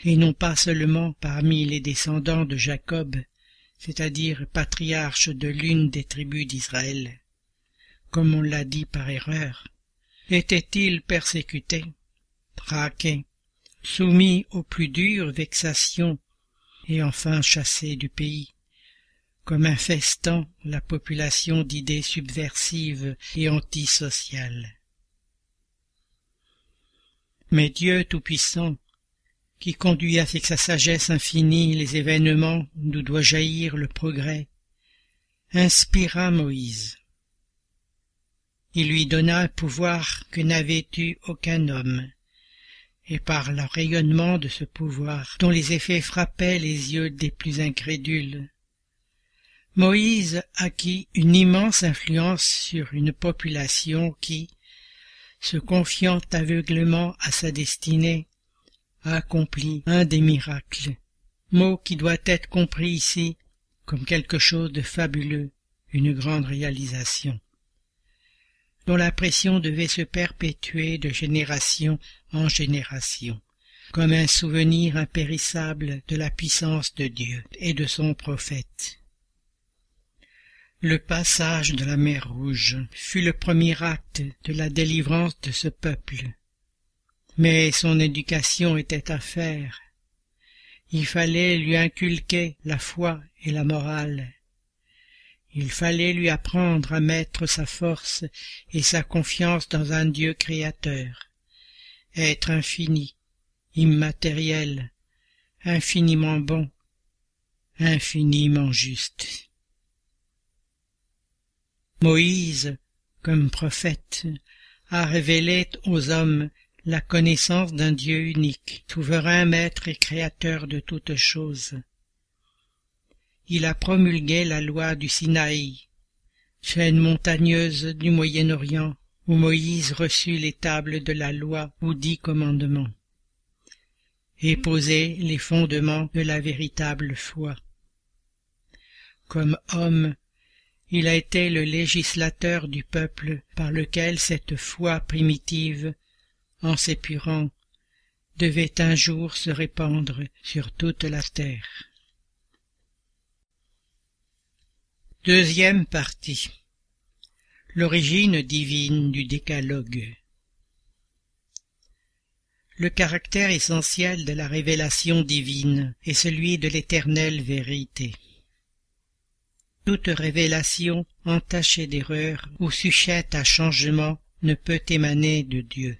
et non pas seulement parmi les descendants de Jacob, c'est-à-dire patriarches de l'une des tribus d'Israël, comme on l'a dit par erreur. Étaient-ils persécutés, traqués, soumis aux plus dures vexations, et enfin chassés du pays, comme infestant la population d'idées subversives et antisociales. Mais Dieu Tout-Puissant, qui conduit avec sa sagesse infinie les événements d'où doit jaillir le progrès, inspira Moïse. Il lui donna un pouvoir que n'avait eu aucun homme, et par le rayonnement de ce pouvoir, dont les effets frappaient les yeux des plus incrédules, Moïse acquit une immense influence sur une population qui, se confiant aveuglément à sa destinée, a accompli un des miracles, mot qui doit être compris ici comme quelque chose de fabuleux, une grande réalisation, dont la pression devait se perpétuer de génération en génération, comme un souvenir impérissable de la puissance de Dieu et de son prophète. Le passage de la mer Rouge fut le premier acte de la délivrance de ce peuple. Mais son éducation était à faire. Il fallait lui inculquer la foi et la morale. Il fallait lui apprendre à mettre sa force et sa confiance dans un Dieu créateur, être infini, immatériel, infiniment bon, infiniment juste. Moïse, comme prophète, a révélé aux hommes la connaissance d'un Dieu unique, souverain maître et créateur de toutes choses. Il a promulgué la loi du Sinaï, chaîne montagneuse du Moyen-Orient, où Moïse reçut les tables de la loi ou dix commandements, et posé les fondements de la véritable foi. Comme homme, il a été le législateur du peuple par lequel cette foi primitive, en s'épurant, devait un jour se répandre sur toute la terre. Deuxième partie. L'origine divine du décalogue. Le caractère essentiel de la révélation divine est celui de l'éternelle vérité toute révélation entachée d'erreur ou sujette à changement ne peut émaner de Dieu.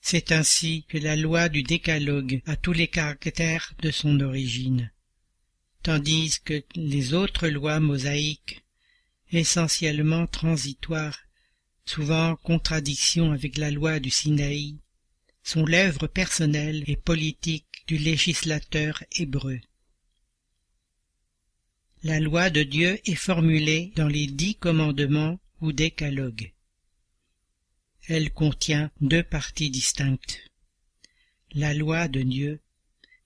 C'est ainsi que la loi du décalogue a tous les caractères de son origine, tandis que les autres lois mosaïques, essentiellement transitoires, souvent en contradiction avec la loi du Sinaï, sont l'œuvre personnelle et politique du législateur hébreu. La loi de Dieu est formulée dans les dix commandements ou décalogues. Elle contient deux parties distinctes. La loi de Dieu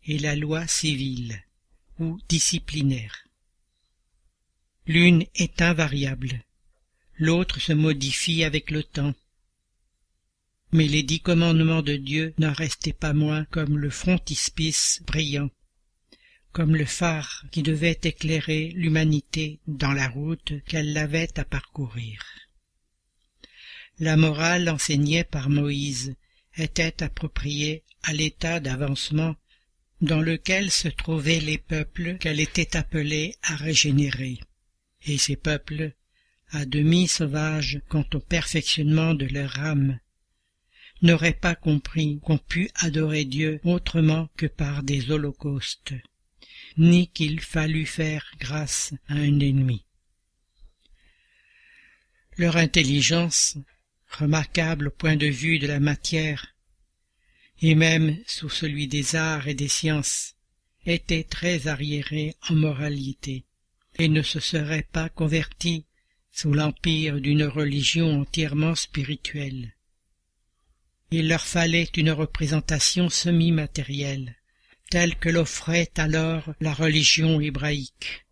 et la loi civile ou disciplinaire. L'une est invariable, l'autre se modifie avec le temps. Mais les dix commandements de Dieu n'en restaient pas moins comme le frontispice brillant, comme le phare qui devait éclairer l'humanité dans la route qu'elle avait à parcourir. La morale enseignée par Moïse était appropriée à l'état d'avancement dans lequel se trouvaient les peuples qu'elle était appelée à régénérer. Et ces peuples, à demi sauvages quant au perfectionnement de leur âme, n'auraient pas compris qu'on pût adorer Dieu autrement que par des holocaustes, ni qu'il fallût faire grâce à un ennemi. Leur intelligence, remarquable au point de vue de la matière, et même sous celui des arts et des sciences, était très arriéré en moralité, et ne se serait pas converti sous l'empire d'une religion entièrement spirituelle. Il leur fallait une représentation semi-matérielle, telle que l'offrait alors la religion hébraïque.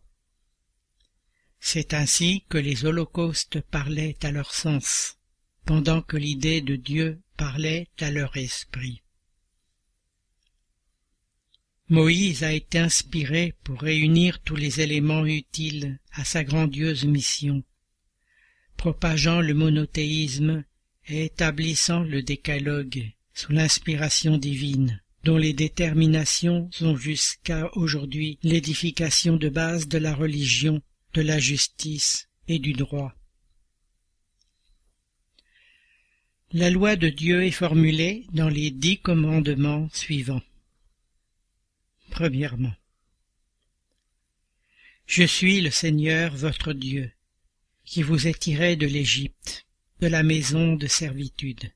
C'est ainsi que les holocaustes parlaient à leur sens, pendant que l'idée de Dieu parlait à leur esprit. Moïse a été inspiré pour réunir tous les éléments utiles à sa grandiose mission, propageant le monothéisme et établissant le décalogue sous l'inspiration divine, dont les déterminations sont jusqu'à aujourd'hui l'édification de base de la religion, de la justice et du droit. La loi de Dieu est formulée dans les dix commandements suivants. Premièrement. Je suis le Seigneur votre Dieu, qui vous ai tiré de l'Égypte, de la maison de servitude.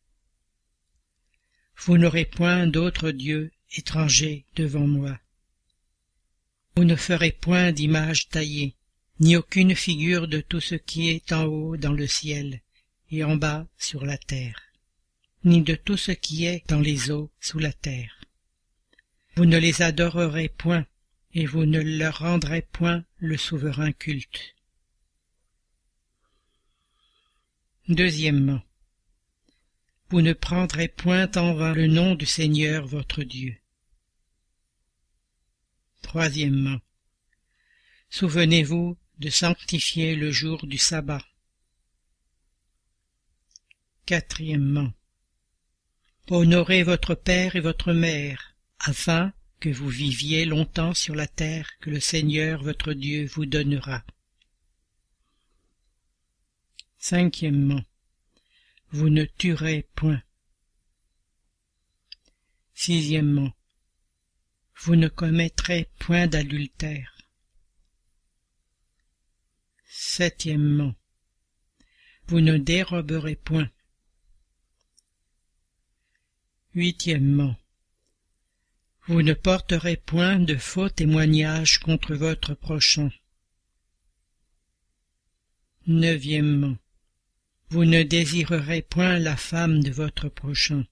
Vous n'aurez point d'autre Dieu étranger devant moi. Vous ne ferez point d'image taillée, ni aucune figure de tout ce qui est en haut dans le ciel et en bas sur la terre, ni de tout ce qui est dans les eaux sous la terre. Vous ne les adorerez point, et vous ne leur rendrez point le souverain culte. Deuxièmement, vous ne prendrez point en vain le nom du Seigneur votre Dieu. Troisièmement, souvenez-vous de sanctifier le jour du sabbat. Quatrièmement, honorez votre père et votre mère, afin que vous viviez longtemps sur la terre que le Seigneur votre Dieu vous donnera. Cinquièmement, vous ne tuerez point. Sixièmement, vous ne commettrez point d'adultère. Septièmement, vous ne déroberez point. Huitièmement, vous ne porterez point de faux témoignages contre votre prochain. Neuvièmement, vous ne désirerez point la femme de votre prochain.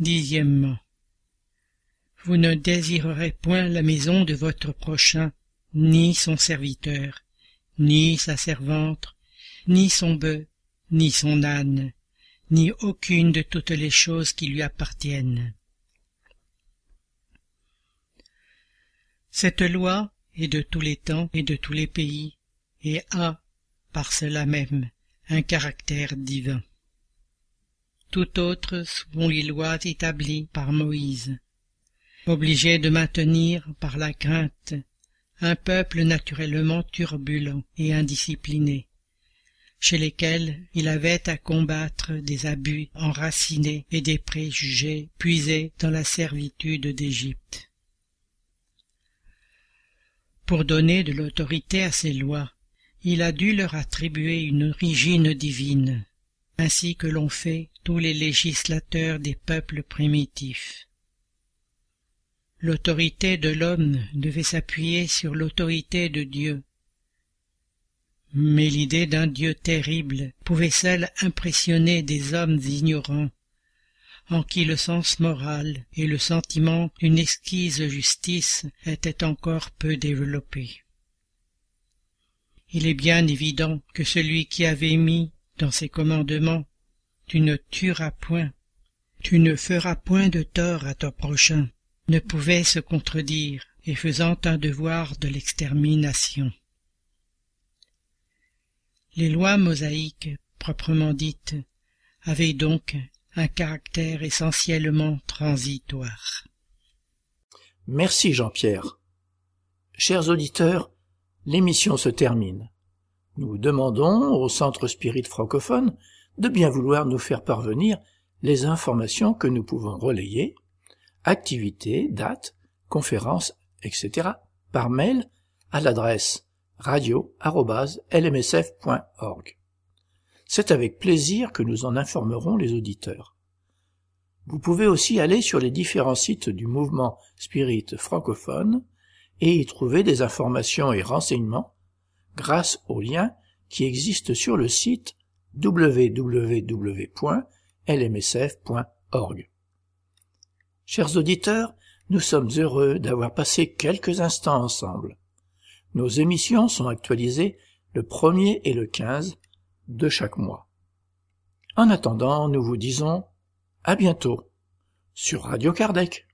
Dixièmement, vous ne désirerez point la maison de votre prochain, ni son serviteur, ni sa servante, ni son bœuf, ni son âne, ni aucune de toutes les choses qui lui appartiennent. Cette loi est de tous les temps et de tous les pays, et a, par cela même, un caractère divin. Tout autre sont les lois établies par Moïse, obligé de maintenir, par la crainte, un peuple naturellement turbulent et indiscipliné, chez lesquels il avait à combattre des abus enracinés et des préjugés puisés dans la servitude d'Égypte. Pour donner de l'autorité à ces lois, il a dû leur attribuer une origine divine, ainsi que l'ont fait tous les législateurs des peuples primitifs. l'autorité de l'homme devait s'appuyer sur l'autorité de Dieu. Mais l'idée d'un Dieu terrible pouvait seule impressionner des hommes ignorants, en qui le sens moral et le sentiment d'une exquise justice étaient encore peu développés. Il est bien évident que celui qui avait mis dans ses commandements Tu ne tueras point, tu ne feras point de tort à ton prochain, ne pouvait se contredire et faisant un devoir de l'extermination. Les lois mosaïques, proprement dites, avaient donc un caractère essentiellement transitoire. Merci Jean-Pierre. Chers auditeurs, l'émission se termine. Nous demandons au Centre Spirit francophone de bien vouloir nous faire parvenir les informations que nous pouvons relayer, activités, dates, conférences, etc., par mail à l'adresse radio.lmsf.org. C'est avec plaisir que nous en informerons les auditeurs. Vous pouvez aussi aller sur les différents sites du mouvement Spirit francophone et y trouver des informations et renseignements grâce aux liens qui existent sur le site www.lmsf.org. Chers auditeurs, nous sommes heureux d'avoir passé quelques instants ensemble. Nos émissions sont actualisées le 1er et le 15 de chaque mois. En attendant, nous vous disons à bientôt sur Radio Kardec.